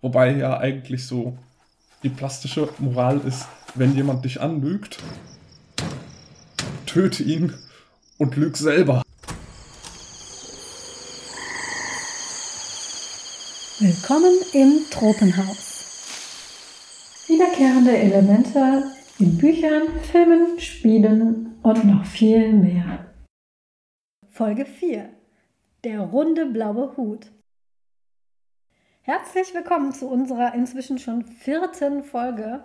Wobei ja eigentlich so die plastische Moral ist, wenn jemand dich anlügt, töte ihn und lüg selber. Willkommen im Tropenhaus. Wiederkehrende Elemente in Büchern, Filmen, Spielen und noch viel mehr. Folge 4. Der runde blaue Hut. Herzlich willkommen zu unserer inzwischen schon vierten Folge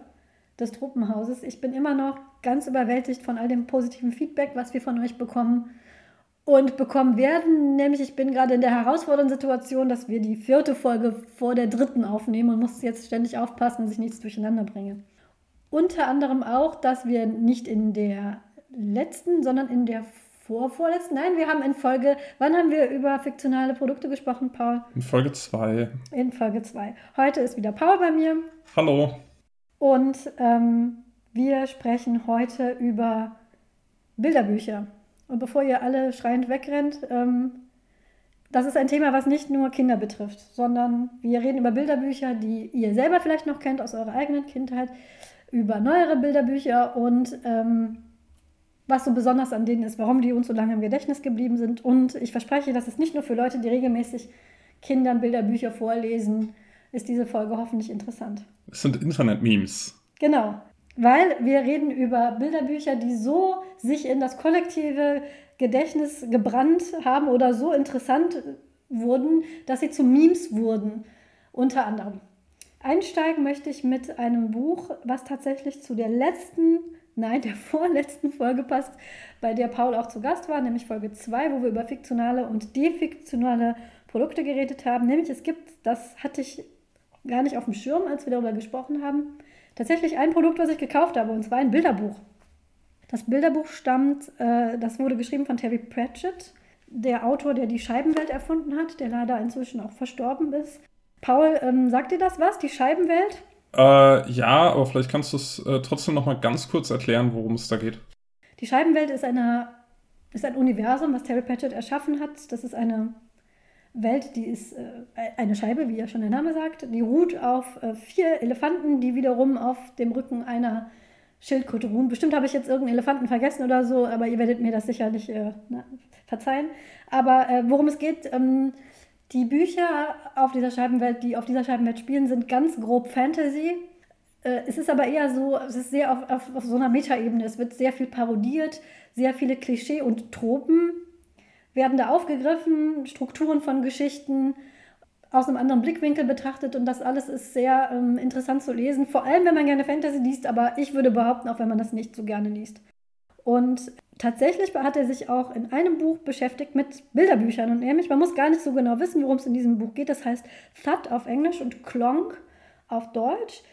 des Truppenhauses. Ich bin immer noch ganz überwältigt von all dem positiven Feedback, was wir von euch bekommen und bekommen werden. Nämlich, ich bin gerade in der herausfordernden Situation, dass wir die vierte Folge vor der dritten aufnehmen und muss jetzt ständig aufpassen, dass ich nichts durcheinander bringe. Unter anderem auch, dass wir nicht in der letzten, sondern in der vorvorletzten. Nein, wir haben in Folge, wann haben wir über fiktionale Produkte gesprochen, Paul? In Folge 2. In Folge 2. Heute ist wieder Paul bei mir. Hallo. Und ähm, wir sprechen heute über Bilderbücher. Und bevor ihr alle schreiend wegrennt, ähm, das ist ein Thema, was nicht nur Kinder betrifft, sondern wir reden über Bilderbücher, die ihr selber vielleicht noch kennt aus eurer eigenen Kindheit, über neuere Bilderbücher und ähm, was so besonders an denen ist, warum die uns so lange im Gedächtnis geblieben sind. Und ich verspreche, das ist nicht nur für Leute, die regelmäßig Kindern Bilderbücher vorlesen, ist diese Folge hoffentlich interessant. Es sind Internet-Memes. Genau, weil wir reden über Bilderbücher, die so sich in das kollektive Gedächtnis gebrannt haben oder so interessant wurden, dass sie zu Memes wurden, unter anderem. Einsteigen möchte ich mit einem Buch, was tatsächlich zu der letzten nein, der vorletzten Folge passt, bei der Paul auch zu Gast war, nämlich Folge 2, wo wir über fiktionale und defiktionale Produkte geredet haben. Nämlich es gibt, das hatte ich gar nicht auf dem Schirm, als wir darüber gesprochen haben, tatsächlich ein Produkt, was ich gekauft habe, und zwar ein Bilderbuch. Das Bilderbuch stammt, äh, das wurde geschrieben von Terry Pratchett, der Autor, der die Scheibenwelt erfunden hat, der leider inzwischen auch verstorben ist. Paul, ähm, sagt dir das was, die Scheibenwelt? Äh, ja, aber vielleicht kannst du es äh, trotzdem noch mal ganz kurz erklären, worum es da geht. Die Scheibenwelt ist, eine, ist ein Universum, was Terry Pratchett erschaffen hat. Das ist eine Welt, die ist äh, eine Scheibe, wie ja schon der Name sagt. Die ruht auf äh, vier Elefanten, die wiederum auf dem Rücken einer Schildkröte ruhen. Bestimmt habe ich jetzt irgendeinen Elefanten vergessen oder so, aber ihr werdet mir das sicherlich äh, na, verzeihen. Aber äh, worum es geht, ähm, die Bücher auf dieser Scheibenwelt, die auf dieser Scheibenwelt spielen, sind ganz grob Fantasy. Äh, es ist aber eher so, es ist sehr auf, auf, auf so einer Metaebene. Es wird sehr viel parodiert, sehr viele Klischee und Tropen werden da aufgegriffen, Strukturen von Geschichten aus einem anderen Blickwinkel betrachtet und das alles ist sehr ähm, interessant zu lesen, vor allem wenn man gerne Fantasy liest, aber ich würde behaupten, auch wenn man das nicht so gerne liest. Und tatsächlich hat er sich auch in einem Buch beschäftigt mit Bilderbüchern und nämlich, man muss gar nicht so genau wissen, worum es in diesem Buch geht. Das heißt Thud auf Englisch und Klonk auf Deutsch.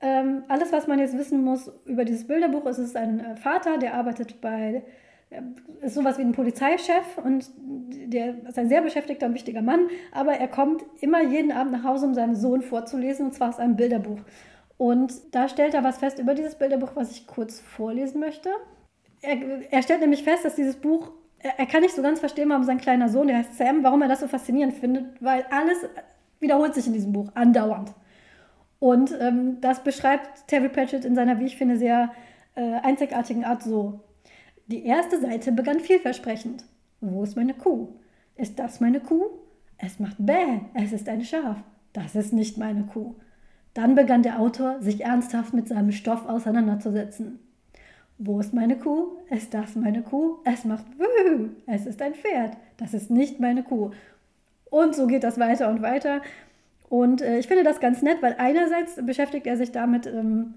Ähm, alles, was man jetzt wissen muss über dieses Bilderbuch, ist, es ist ein äh, Vater, der arbeitet bei, äh, ist sowas wie ein Polizeichef und der ist ein sehr beschäftigter und wichtiger Mann, aber er kommt immer jeden Abend nach Hause, um seinen Sohn vorzulesen und zwar aus einem Bilderbuch. Und da stellt er was fest über dieses Bilderbuch, was ich kurz vorlesen möchte er, er stellt nämlich fest, dass dieses Buch, er, kann nicht so ganz verstehen, warum sein kleiner Sohn, der heißt Sam, warum er das so faszinierend findet, weil alles wiederholt sich in diesem Buch, andauernd. Und ähm, das beschreibt Terry Pratchett in seiner, wie ich finde, sehr äh, einzigartigen Art so. Die erste Seite begann vielversprechend. Wo ist meine Kuh? Ist das meine Kuh? Es macht Bäh, es ist ein Schaf. Das ist nicht meine Kuh. Dann begann der Autor, sich ernsthaft mit seinem Stoff auseinanderzusetzen. Wo ist meine Kuh? Ist das meine Kuh? Es macht Wüh. Es ist ein Pferd. Das ist nicht meine Kuh. Und so geht das weiter und weiter. Und äh, ich finde das ganz nett, weil einerseits beschäftigt er sich damit, ähm,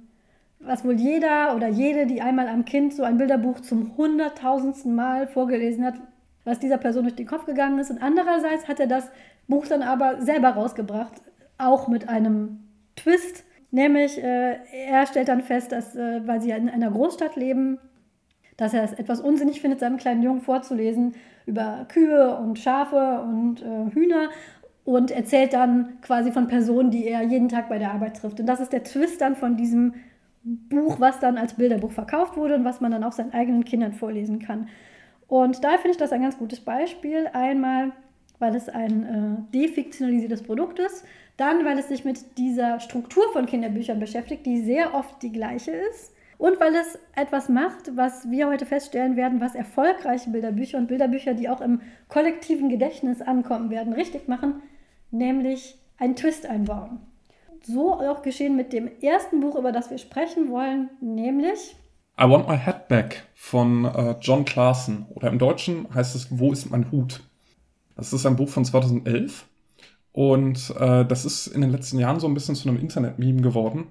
was wohl jeder oder jede, die einmal am Kind so ein Bilderbuch zum hunderttausendsten Mal vorgelesen hat, was dieser Person durch den Kopf gegangen ist. Und andererseits hat er das Buch dann aber selber rausgebracht, auch mit einem Twist, Nämlich, äh, er stellt dann fest, dass, äh, weil sie ja in einer Großstadt leben, dass er es etwas unsinnig findet, seinem kleinen Jungen vorzulesen über Kühe und Schafe und äh, Hühner und erzählt dann quasi von Personen, die er jeden Tag bei der Arbeit trifft. Und das ist der Twist dann von diesem Buch, was dann als Bilderbuch verkauft wurde und was man dann auch seinen eigenen Kindern vorlesen kann. Und da finde ich das ein ganz gutes Beispiel. Einmal, weil es ein äh, defiktionalisiertes Produkt ist, Dann, weil es sich mit dieser Struktur von Kinderbüchern beschäftigt, die sehr oft die gleiche ist. Und weil es etwas macht, was wir heute feststellen werden, was erfolgreiche Bilderbücher und Bilderbücher, die auch im kollektiven Gedächtnis ankommen werden, richtig machen, nämlich einen Twist einbauen. So auch geschehen mit dem ersten Buch, über das wir sprechen wollen, nämlich I Want My Hat Back von äh, John Clarson. Oder im Deutschen heißt es Wo ist mein Hut? Das ist ein Buch von 2011 und äh, das ist in den letzten Jahren so ein bisschen zu einem Internet-Meme geworden,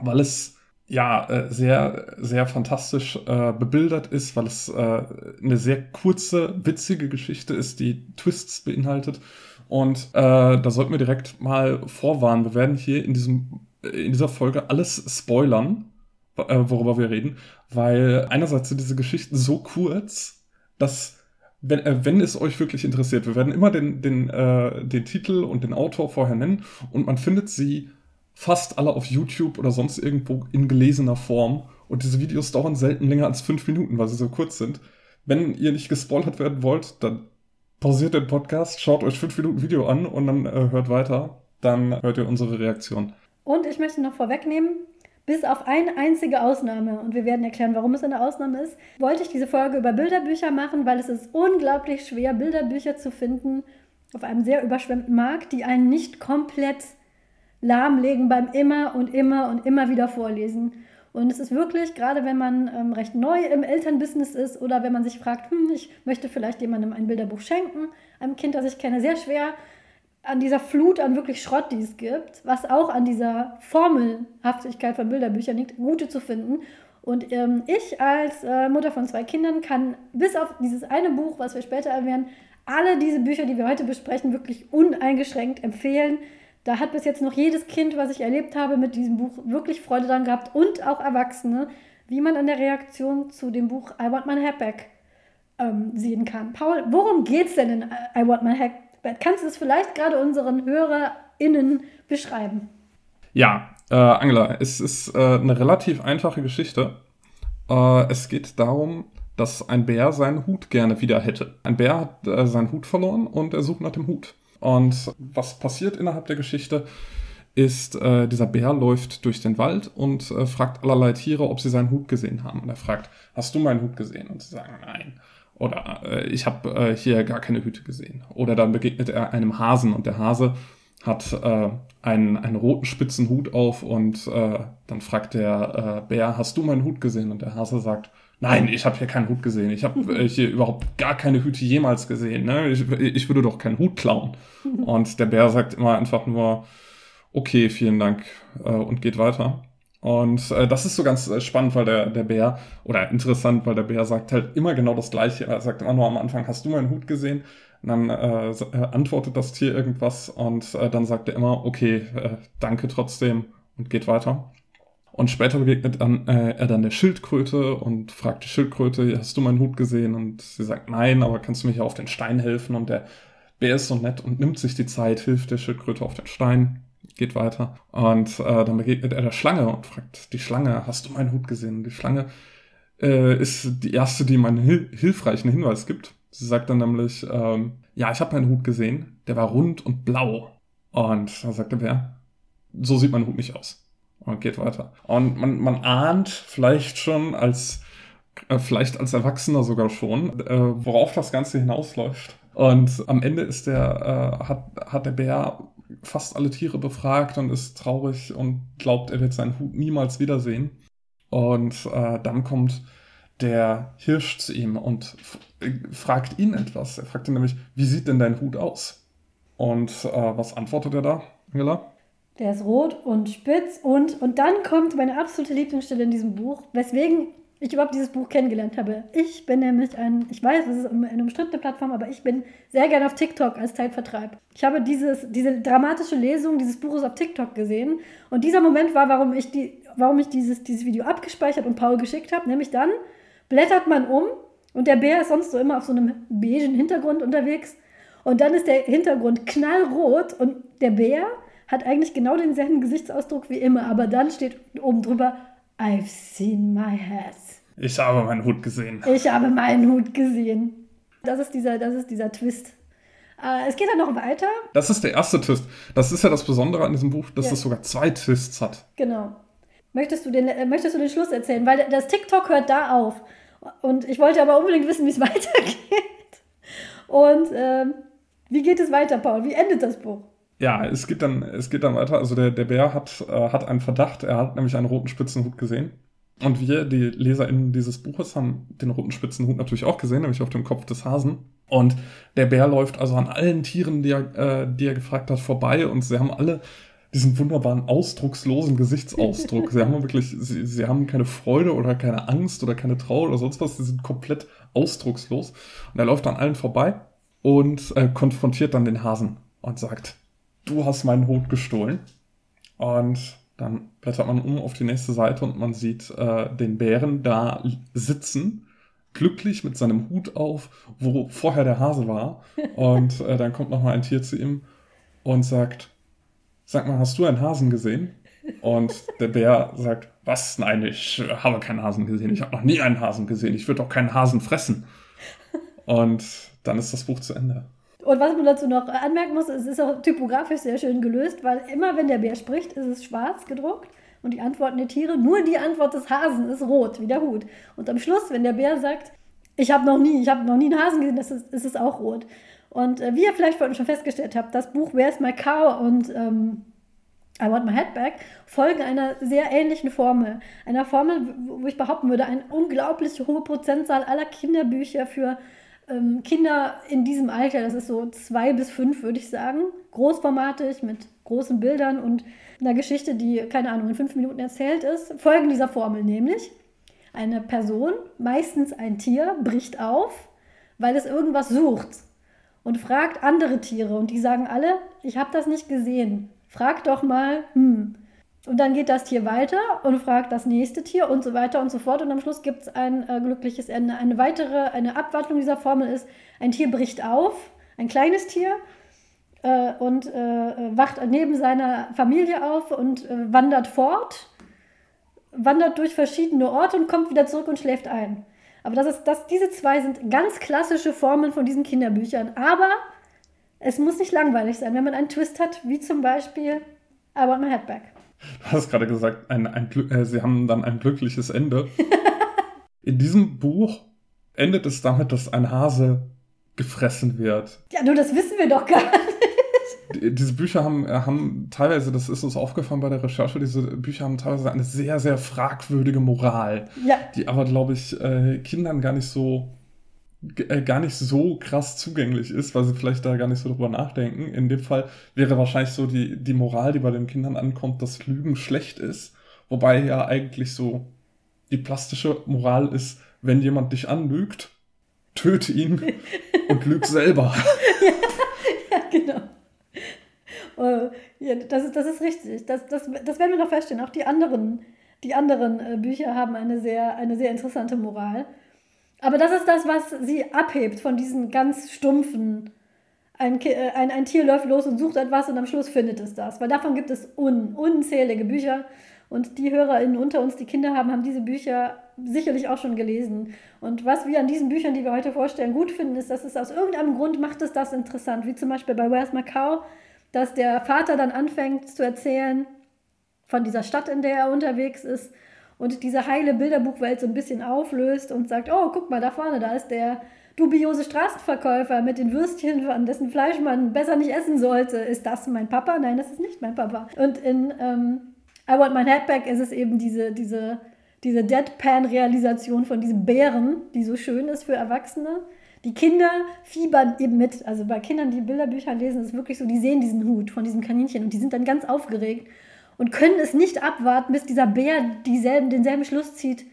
weil es ja äh, sehr, sehr fantastisch äh, bebildert ist, weil es äh, eine sehr kurze, witzige Geschichte ist, die Twists beinhaltet. Und äh, da sollten wir direkt mal vorwarnen. Wir werden hier in, diesem, in dieser Folge alles spoilern, äh, worüber wir reden, weil einerseits sind diese Geschichten so kurz, dass wenn, äh, wenn es euch wirklich interessiert, wir werden immer den, den, äh, den Titel und den Autor vorher nennen und man findet sie fast alle auf YouTube oder sonst irgendwo in gelesener Form. Und diese Videos dauern selten länger als fünf Minuten, weil sie so kurz sind. Wenn ihr nicht gespoilert werden wollt, dann pausiert den Podcast, schaut euch fünf Minuten Video an und dann äh, hört weiter. Dann hört ihr unsere Reaktion. Und ich möchte noch vorwegnehmen, bis auf eine einzige Ausnahme, und wir werden erklären, warum es eine Ausnahme ist, wollte ich diese Folge über Bilderbücher machen, weil es ist unglaublich schwer, Bilderbücher zu finden auf einem sehr überschwemmten Markt, die einen nicht komplett lahmlegen beim immer und immer und immer wieder vorlesen. Und es ist wirklich, gerade wenn man ähm, recht neu im Elternbusiness ist oder wenn man sich fragt, hm, ich möchte vielleicht jemandem ein Bilderbuch schenken, einem Kind, das ich kenne, sehr schwer, an dieser Flut an wirklich Schrott, die es gibt, was auch an dieser Formelhaftigkeit von Bilderbüchern liegt, gute zu finden. Und ähm, ich als äh, Mutter von zwei Kindern kann bis auf dieses eine Buch, was wir später erwähnen, alle diese Bücher, die wir heute besprechen, wirklich uneingeschränkt empfehlen. Da hat bis jetzt noch jedes Kind, was ich erlebt habe, mit diesem Buch wirklich Freude dran gehabt und auch Erwachsene, wie man an der Reaktion zu dem Buch I Want My Hat Back ähm, sehen kann. Paul, worum geht es denn in I Want My Hat Kannst du es vielleicht gerade unseren HörerInnen beschreiben? Ja, äh, Angela, es ist äh, eine relativ einfache Geschichte. Äh, es geht darum, dass ein Bär seinen Hut gerne wieder hätte. Ein Bär hat äh, seinen Hut verloren und er sucht nach dem Hut. Und was passiert innerhalb der Geschichte? ist, äh, dieser Bär läuft durch den Wald und äh, fragt allerlei Tiere, ob sie seinen Hut gesehen haben. Und er fragt, hast du meinen Hut gesehen? Und sie sagen, nein. Oder äh, ich habe äh, hier gar keine Hüte gesehen. Oder dann begegnet er einem Hasen und der Hase hat äh, einen, einen roten spitzen Hut auf und äh, dann fragt der äh, Bär, hast du meinen Hut gesehen? Und der Hase sagt, nein, ich habe hier keinen Hut gesehen. Ich habe äh, hier überhaupt gar keine Hüte jemals gesehen. Ne? Ich, ich würde doch keinen Hut klauen. Und der Bär sagt immer einfach nur, okay, vielen Dank äh, und geht weiter. Und äh, das ist so ganz äh, spannend, weil der, der Bär, oder interessant, weil der Bär sagt halt immer genau das Gleiche. Er sagt immer nur am Anfang, hast du meinen Hut gesehen? Und dann äh, äh, antwortet das Tier irgendwas und äh, dann sagt er immer, okay, äh, danke trotzdem und geht weiter. Und später begegnet dann, äh, er dann der Schildkröte und fragt die Schildkröte, hast du meinen Hut gesehen? Und sie sagt, nein, aber kannst du mir hier auf den Stein helfen? Und der Bär ist so nett und nimmt sich die Zeit, hilft der Schildkröte auf den Stein geht weiter. Und äh, dann begegnet er der Schlange und fragt die Schlange, hast du meinen Hut gesehen? Die Schlange äh, ist die erste, die ihm einen hil hilfreichen Hinweis gibt. Sie sagt dann nämlich, ähm, ja, ich habe meinen Hut gesehen, der war rund und blau. Und da sagt der Bär, so sieht mein Hut nicht aus. Und geht weiter. Und man, man ahnt vielleicht schon als, äh, vielleicht als Erwachsener sogar schon, äh, worauf das Ganze hinausläuft. Und am Ende ist der, äh, hat, hat der Bär fast alle Tiere befragt und ist traurig und glaubt, er wird seinen Hut niemals wiedersehen. Und äh, dann kommt der Hirsch zu ihm und fragt ihn etwas. Er fragt ihn nämlich, wie sieht denn dein Hut aus? Und äh, was antwortet er da, Angela? Der ist rot und spitz und, und dann kommt meine absolute Lieblingsstelle in diesem Buch, weswegen ich überhaupt dieses Buch kennengelernt habe. Ich bin nämlich ein, ich weiß, es ist eine umstrittene Plattform, aber ich bin sehr gerne auf TikTok als Zeitvertreib. Ich habe dieses, diese dramatische Lesung dieses Buches auf TikTok gesehen und dieser Moment war, warum ich, die, warum ich dieses, dieses Video abgespeichert und Paul geschickt habe. Nämlich dann blättert man um und der Bär ist sonst so immer auf so einem beigen Hintergrund unterwegs und dann ist der Hintergrund knallrot und der Bär hat eigentlich genau denselben Gesichtsausdruck wie immer, aber dann steht oben drüber I've seen my hat. Ich habe meinen Hut gesehen. Ich habe meinen Hut gesehen. Das ist dieser, das ist dieser Twist. Äh, es geht dann noch weiter. Das ist der erste Twist. Das ist ja das Besondere an diesem Buch, dass Ja. es sogar zwei Twists hat. Genau. Möchtest du, den, äh, möchtest du den Schluss erzählen? Weil das TikTok hört da auf. Und ich wollte aber unbedingt wissen, wie es weitergeht. Und ähm, wie geht es weiter, Paul? Wie endet das Buch? Ja, es geht dann, es geht dann weiter. Also der, der Bär hat, äh, hat einen Verdacht. Er hat nämlich einen roten Spitzenhut gesehen. Und wir, die LeserInnen dieses Buches, haben den roten Spitzenhut natürlich auch gesehen, nämlich auf dem Kopf des Hasen. Und der Bär läuft also an allen Tieren, die er, äh, die er gefragt hat, vorbei. Und sie haben alle diesen wunderbaren ausdruckslosen Gesichtsausdruck. sie haben wirklich, sie, sie haben keine Freude oder keine Angst oder keine Trauer oder sonst was. Sie sind komplett ausdruckslos. Und er läuft an allen vorbei und äh, konfrontiert dann den Hasen und sagt, du hast meinen Hut gestohlen. Und dann blättert man um auf die nächste Seite und man sieht äh, den Bären da sitzen, glücklich mit seinem Hut auf, wo vorher der Hase war. Und äh, dann kommt noch mal ein Tier zu ihm und sagt, sag mal, hast du einen Hasen gesehen? Und der Bär sagt, was? Nein, ich habe keinen Hasen gesehen. Ich habe noch nie einen Hasen gesehen. Ich würde doch keinen Hasen fressen. Und dann ist das Buch zu Ende. Und was man dazu noch anmerken muss, es ist auch typografisch sehr schön gelöst, weil immer wenn der Bär spricht, ist es schwarz gedruckt und die Antworten der Tiere, nur die Antwort des Hasen ist rot, wie der Hut. Und am Schluss, wenn der Bär sagt, ich habe noch nie, ich habe noch nie einen Hasen gesehen, das ist, ist es auch rot. Und äh, wie ihr vielleicht vorhin schon festgestellt habt, das Buch Where's My Cow und ähm, I Want My Head Back folgen einer sehr ähnlichen Formel. Einer Formel, wo wo ich behaupten würde, eine unglaublich hohe Prozentzahl aller Kinderbücher für ähm, Kinder in diesem Alter, das ist so zwei bis fünf, würde ich sagen, großformatig mit großen Bildern und einer Geschichte, die, keine Ahnung, in fünf Minuten erzählt ist, folgen dieser Formel nämlich. Eine Person, meistens ein Tier, bricht auf, weil es irgendwas sucht und fragt andere Tiere und die sagen alle, ich habe das nicht gesehen. Frag doch mal, hm. Und dann geht das Tier weiter und fragt das nächste Tier und so weiter und so fort. Und am Schluss gibt es ein äh, glückliches Ende. Eine weitere, eine Abwandlung dieser Formel ist, ein Tier bricht auf, ein kleines Tier, äh, und äh, wacht neben seiner Familie auf und äh, wandert fort, wandert durch verschiedene Orte und kommt wieder zurück und schläft ein. Aber das ist, das, diese zwei sind ganz klassische Formeln von diesen Kinderbüchern. Aber es muss nicht langweilig sein, wenn man einen Twist hat, wie zum Beispiel I Want My Head Back. Du hast gerade gesagt, ein, ein, äh, sie haben dann ein glückliches Ende. In diesem Buch endet es damit, dass ein Hase gefressen wird. Ja, nur das wissen wir doch gar nicht. Die- Diese Bücher haben, äh, haben teilweise, das ist uns aufgefallen bei der Recherche, diese Bücher haben teilweise eine sehr, sehr fragwürdige Moral, Ja, die aber, glaube ich, äh, Kindern gar nicht so gar nicht so krass zugänglich ist, weil sie vielleicht da gar nicht so drüber nachdenken. In dem Fall wäre wahrscheinlich so die, die Moral, die bei den Kindern ankommt, dass Lügen schlecht ist. Wobei ja eigentlich so die plastische Moral ist, wenn jemand dich anlügt, töte ihn und lüg selber. ja genau. Äh, ja, das, ist, das ist richtig. Das, das, das werden wir noch feststellen. Auch die anderen, die anderen äh, Bücher haben eine sehr, eine sehr interessante Moral. Aber das ist das, was sie abhebt von diesen ganz stumpfen. Ein, äh, ein, ein Tier läuft los und sucht etwas und am Schluss findet es das. Weil davon gibt es un, unzählige Bücher. Und die HörerInnen unter uns, die Kinder haben, haben diese Bücher sicherlich auch schon gelesen. Und was wir an diesen Büchern, die wir heute vorstellen, gut finden, ist, dass es aus irgendeinem Grund macht es das interessant. Wie zum Beispiel bei Where's Macau, dass der Vater dann anfängt zu erzählen von dieser Stadt, in der er unterwegs ist und diese heile Bilderbuchwelt so ein bisschen auflöst und sagt, oh, guck mal, da vorne, da ist der dubiose Straßenverkäufer mit den Würstchen, von dessen Fleisch man besser nicht essen sollte. Ist das mein Papa? Nein, das ist nicht mein Papa. Und in ähm, I Want My Head ist es eben diese, diese, diese Deadpan-Realisation von diesem Bären, die so schön ist für Erwachsene. Die Kinder fiebern eben mit. Also bei Kindern, die Bilderbücher lesen, ist es wirklich so, die sehen diesen Hut von diesem Kaninchen und die sind dann ganz aufgeregt und können es nicht abwarten, bis dieser Bär dieselben, denselben Schluss zieht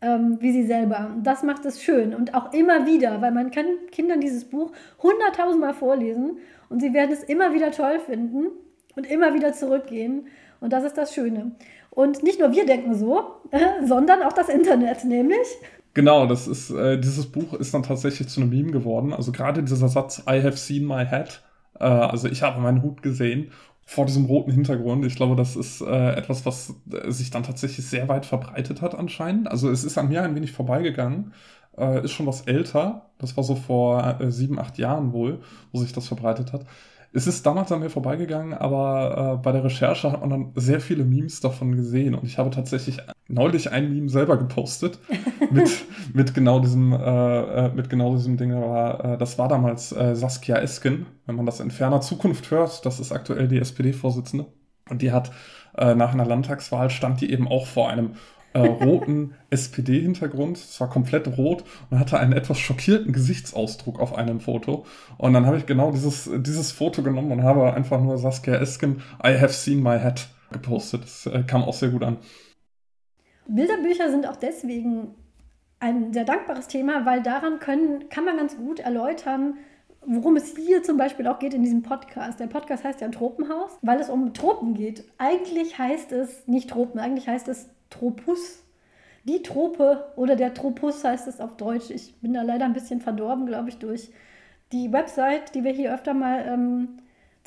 ähm, wie sie selber. Das macht es schön und auch immer wieder, weil man kann Kindern dieses Buch hunderttausendmal vorlesen und sie werden es immer wieder toll finden und immer wieder zurückgehen. Und das ist das Schöne. Und nicht nur wir denken so, sondern auch das Internet, nämlich. Genau, das ist, äh, dieses Buch ist dann tatsächlich zu einem Meme geworden. Also gerade dieser Satz, I have seen my hat, äh, also ich habe meinen Hut gesehen, vor diesem roten Hintergrund. Ich glaube, das ist äh, etwas, was äh, sich dann tatsächlich sehr weit verbreitet hat anscheinend. Also es ist an mir ein wenig vorbeigegangen. äh, ist schon was älter. Das war so vor äh, sieben, acht Jahren wohl, wo sich das verbreitet hat. Es ist damals an mir vorbeigegangen, aber äh, bei der Recherche hat man dann sehr viele Memes davon gesehen und ich habe tatsächlich neulich ein Meme selber gepostet mit, mit genau diesem äh, äh mit genau diesem Ding. War, äh, das war damals äh, Saskia Esken, wenn man das in ferner Zukunft hört. Das ist aktuell die SPD-Vorsitzende und die hat äh, nach einer Landtagswahl stand die eben auch vor einem äh, roten SPD-Hintergrund. Es war komplett rot und hatte einen etwas schockierten Gesichtsausdruck auf einem Foto. Und dann habe ich genau dieses, dieses Foto genommen und habe einfach nur Saskia Esken, I have seen my hat gepostet. Das kam auch sehr gut an. Bilderbücher sind auch deswegen ein sehr dankbares Thema, weil daran können, kann man ganz gut erläutern, worum es hier zum Beispiel auch geht in diesem Podcast. Der Podcast heißt ja Tropenhaus, weil es um Tropen geht. Eigentlich heißt es nicht Tropen, eigentlich heißt es Tropus. Die Trope oder der Tropus heißt es auf Deutsch. Ich bin da leider ein bisschen verdorben, glaube ich, durch die Website, die wir hier öfter mal ähm,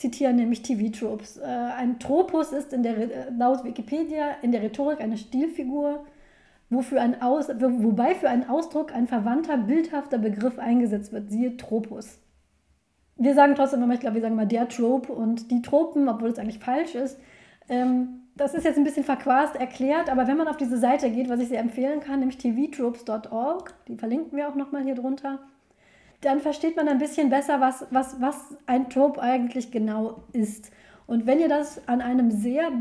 zitieren, nämlich TV-Tropes. Äh, ein Tropus ist in der, äh, laut Wikipedia in der Rhetorik eine Stilfigur, wofür ein Aus, wobei für einen Ausdruck ein verwandter, bildhafter Begriff eingesetzt wird, siehe Tropus. Wir sagen trotzdem immer, ich glaube, wir sagen mal der Trope und die Tropen, obwohl es eigentlich falsch ist. Ähm, das ist jetzt ein bisschen verquast erklärt, aber wenn man auf diese Seite geht, was ich sehr empfehlen kann, nämlich tvtropes.org, die verlinken wir auch nochmal hier drunter, dann versteht man ein bisschen besser, was, was, was ein Trope eigentlich genau ist. Und wenn ihr das an einem sehr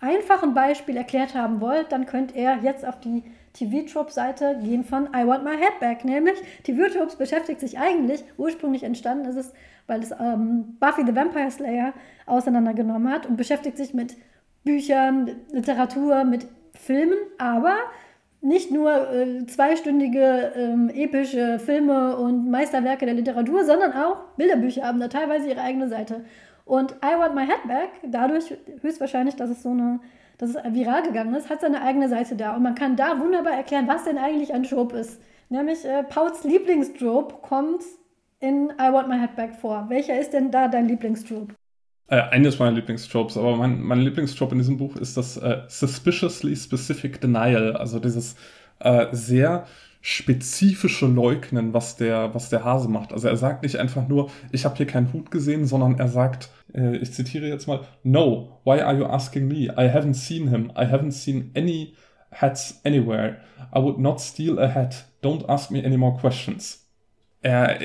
einfachen Beispiel erklärt haben wollt, dann könnt ihr jetzt auf die TV-Trope-Seite gehen von I Want My Head Back. Nämlich, TV-Tropes beschäftigt sich eigentlich, ursprünglich entstanden ist es, weil es ähm, Buffy the Vampire Slayer auseinandergenommen hat und beschäftigt sich mit Büchern, Literatur, mit Filmen, aber nicht nur äh, zweistündige ähm, epische Filme und Meisterwerke der Literatur, sondern auch Bilderbücher haben da teilweise ihre eigene Seite. Und I Want My Head Back, dadurch höchstwahrscheinlich, dass es so eine, dass es viral gegangen ist, hat seine eigene Seite da. Und man kann da wunderbar erklären, was denn eigentlich ein Trope ist. Nämlich äh, Pauls Lieblingstrope kommt in I Want My Head Back vor. Welcher ist denn da dein Lieblingstrope? Äh, eines meiner Lieblingstropes, aber mein, mein Lieblingstrope in diesem Buch ist das äh, Suspiciously Specific Denial, also dieses äh, sehr spezifische Leugnen, was der, was der Hase macht. Also er sagt nicht einfach nur, ich habe hier keinen Hut gesehen, sondern er sagt, äh, ich zitiere jetzt mal, No, why are you asking me? I haven't seen him. I haven't seen any hats anywhere. I would not steal a hat. Don't ask me any more questions. Er,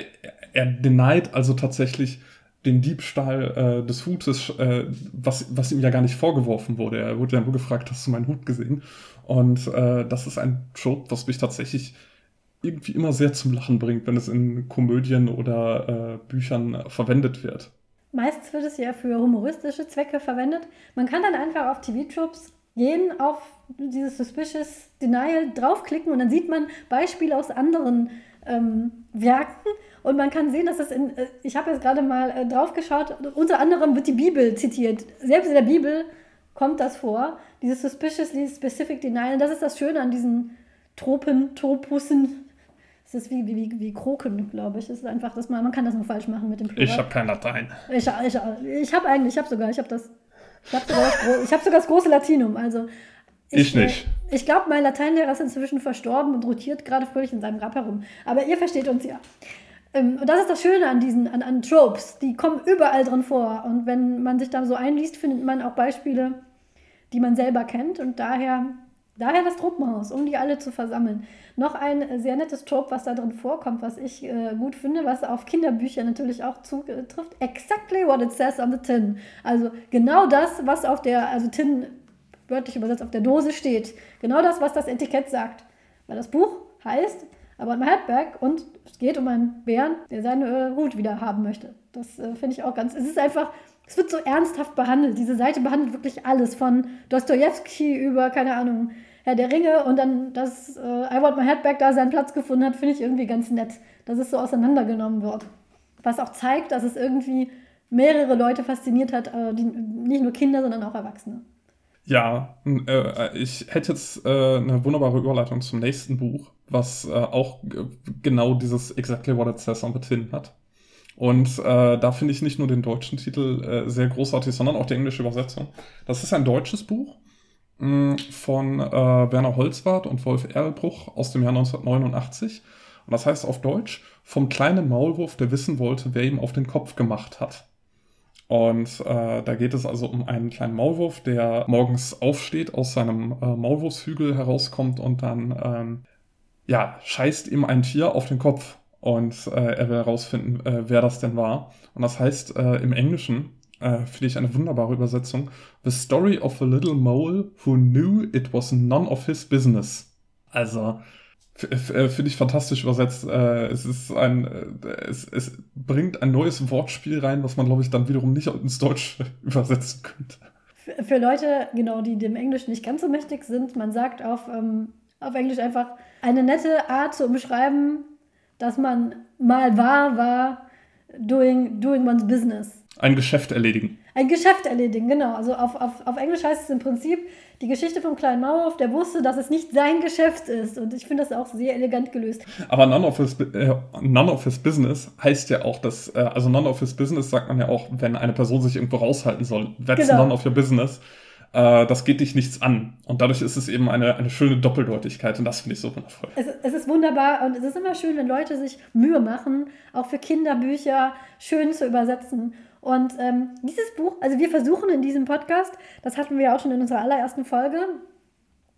er, denied also tatsächlich den Diebstahl äh, des Hutes, äh, was, was ihm ja gar nicht vorgeworfen wurde. Er wurde ja nur gefragt, hast du meinen Hut gesehen? Und äh, das ist ein Trope, was mich tatsächlich irgendwie immer sehr zum Lachen bringt, wenn es in Komödien oder äh, Büchern verwendet wird. Meistens wird es ja für humoristische Zwecke verwendet. Man kann dann einfach auf TV-Tropes gehen, auf dieses Suspicious Denial draufklicken und dann sieht man Beispiele aus anderen ähm, Werken und man kann sehen, dass es in, äh, ich habe jetzt gerade mal äh, drauf geschaut, unter anderem wird die Bibel zitiert. Selbst in der Bibel kommt das vor, dieses suspiciously specific denial. Das ist das Schöne an diesen Tropen, Tropussen. Es ist wie, wie, wie Kroken, glaube ich. Es ist einfach, dass man, man kann das nur falsch machen mit dem Plural. Ich habe kein Latein. Ich, ich, ich habe eigentlich, ich habe sogar, ich habe das, ich habe sogar, das, hab sogar das große Latinum. Also ich, ich nicht. Äh, ich glaube, mein Lateinlehrer ist inzwischen verstorben und rotiert gerade fröhlich in seinem Grab herum. Aber ihr versteht uns ja. Ähm, und das ist das Schöne an diesen, an, an Tropes. Die kommen überall drin vor. Und wenn man sich da so einliest, findet man auch Beispiele, die man selber kennt. Und daher, daher das Tropenhaus, um die alle zu versammeln. Noch ein sehr nettes Trope, was da drin vorkommt, was ich äh, gut finde, was auf Kinderbücher natürlich auch zutrifft. Exactly what it says on the tin. Also genau das, was auf der, also Tin wörtlich übersetzt auf der Dose steht. Genau das, was das Etikett sagt. Weil das Buch heißt aber ein Headback und es geht um einen Bären, der seine äh, Hut wieder haben möchte. Das äh, finde ich auch ganz. Es ist einfach, es wird so ernsthaft behandelt. Diese Seite behandelt wirklich alles von Dostoevsky über, keine Ahnung, Herr der Ringe und dann, dass äh, I Want My Headback da seinen Platz gefunden hat, finde ich irgendwie ganz nett, dass es so auseinandergenommen wird. Was auch zeigt, dass es irgendwie mehrere Leute fasziniert hat, äh, die, nicht nur Kinder, sondern auch Erwachsene. Ja, äh, ich hätte jetzt äh, eine wunderbare Überleitung zum nächsten Buch, was äh, auch genau dieses Exactly What It Says on the Tin hat. Und äh, da finde ich nicht nur den deutschen Titel äh, sehr großartig, sondern auch die englische Übersetzung. Das ist ein deutsches Buch. mh, von äh, Werner Holzwart und Wolf Erlbruch aus dem Jahr 1989. Und das heißt auf Deutsch, vom kleinen Maulwurf, der wissen wollte, wer ihm auf den Kopf gemacht hat. Und äh, da geht es also um einen kleinen Maulwurf, der morgens aufsteht, aus seinem äh, Maulwurfshügel herauskommt und dann, ähm, ja, scheißt ihm ein Tier auf den Kopf. Und äh, er will herausfinden, äh, wer das denn war. Und das heißt äh, im Englischen, äh, finde ich eine wunderbare Übersetzung, The Story of a Little Mole Who Knew It Was None of His Business. Also, finde ich fantastisch übersetzt. Äh, es ist ein, äh, es, es bringt ein neues Wortspiel rein, was man, glaube ich, dann wiederum nicht ins Deutsche übersetzen könnte. Für, für Leute, genau, die dem Englisch nicht ganz so mächtig sind, man sagt auf, ähm, auf Englisch einfach eine nette Art zu umschreiben, dass man mal war, war doing, doing one's business. Ein Geschäft erledigen. Ein Geschäft erledigen, genau. Also auf, auf, auf Englisch heißt es im Prinzip, die Geschichte vom kleinen Maulwurf, der wusste, dass es nicht sein Geschäft ist. Und ich finde das auch sehr elegant gelöst. Aber None of his, äh, none of his Business heißt ja auch, dass, äh, also None of his Business sagt man ja auch, wenn eine Person sich irgendwo raushalten soll. That's genau. none of your business. Äh, das geht dich nichts an. Und dadurch ist es eben eine, eine schöne Doppeldeutigkeit. Und das finde ich so wundervoll. Es, es ist wunderbar und es ist immer schön, wenn Leute sich Mühe machen, auch für Kinderbücher schön zu übersetzen. Und ähm, dieses Buch, also wir versuchen in diesem Podcast, das hatten wir auch schon in unserer allerersten Folge,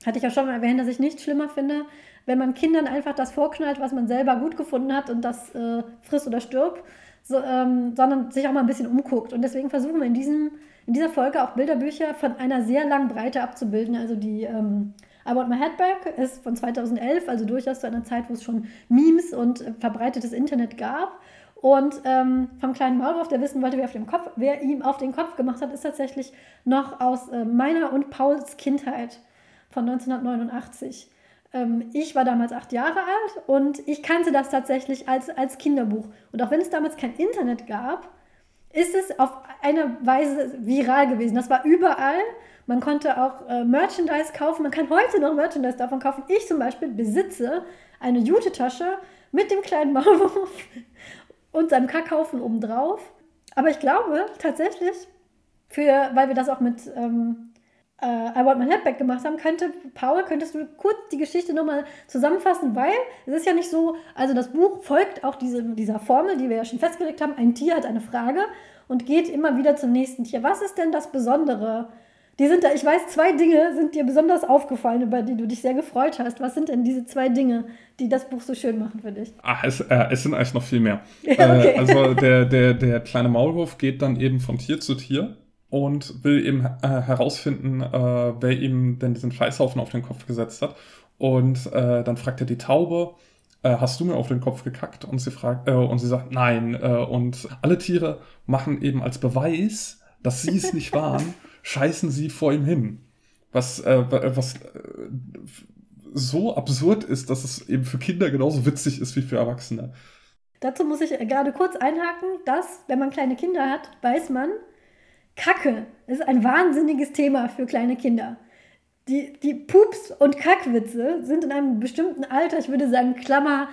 hatte ich ja schon mal erwähnt, dass ich nichts schlimmer finde, wenn man Kindern einfach das vorknallt, was man selber gut gefunden hat und das äh, frisst oder stirbt, so, ähm, sondern sich auch mal ein bisschen umguckt. Und deswegen versuchen wir in, diesem, in dieser Folge auch Bilderbücher von einer sehr langen Breite abzubilden. Also die ähm, I Want My Head Back ist von 2011, also durchaus zu einer Zeit, wo es schon Memes und äh, verbreitetes Internet gab. Und ähm, vom kleinen Maulwurf, der wissen wollte, wer, auf dem Kopf, wer ihm auf den Kopf gemacht hat, ist tatsächlich noch aus äh, meiner und Pauls Kindheit von 1989. Ähm, ich war damals acht Jahre alt und ich kannte das tatsächlich als, als Kinderbuch. Und auch wenn es damals kein Internet gab, ist es auf eine Weise viral gewesen. Das war überall. Man konnte auch äh, Merchandise kaufen. Man kann heute noch Merchandise davon kaufen. Ich zum Beispiel besitze eine Jute-Tasche mit dem kleinen Maulwurf und seinem Kackhaufen obendrauf. Aber ich glaube tatsächlich, für, weil wir das auch mit ähm, äh, I Want My Head gemacht haben, könnte, Paul, könntest du kurz die Geschichte nochmal zusammenfassen, weil es ist ja nicht so, also das Buch folgt auch diese, dieser Formel, die wir ja schon festgelegt haben, ein Tier hat eine Frage und geht immer wieder zum nächsten Tier. Was ist denn das Besondere die sind da, ich weiß, zwei Dinge sind dir besonders aufgefallen, über die du dich sehr gefreut hast. Was sind denn diese zwei Dinge, die das Buch so schön machen für dich? Ach, es, äh, es sind eigentlich noch viel mehr. Ja, okay. äh, also der, der, der kleine Maulwurf geht dann eben von Tier zu Tier und will eben äh, herausfinden, äh, wer ihm denn diesen Scheißhaufen auf den Kopf gesetzt hat. Und äh, dann fragt er die Taube, äh, hast du mir auf den Kopf gekackt? Und sie fragt, und sie sagt, nein. und alle Tiere machen eben als Beweis, dass sie es nicht waren scheißen sie vor ihm hin. Was, äh, was äh, so absurd ist, dass es eben für Kinder genauso witzig ist wie für Erwachsene. Dazu muss ich gerade kurz einhaken, dass, wenn man kleine Kinder hat, weiß man, Kacke ist ein wahnsinniges Thema für kleine Kinder. Die, die Pups- und Kackwitze sind in einem bestimmten Alter, ich würde sagen Klammer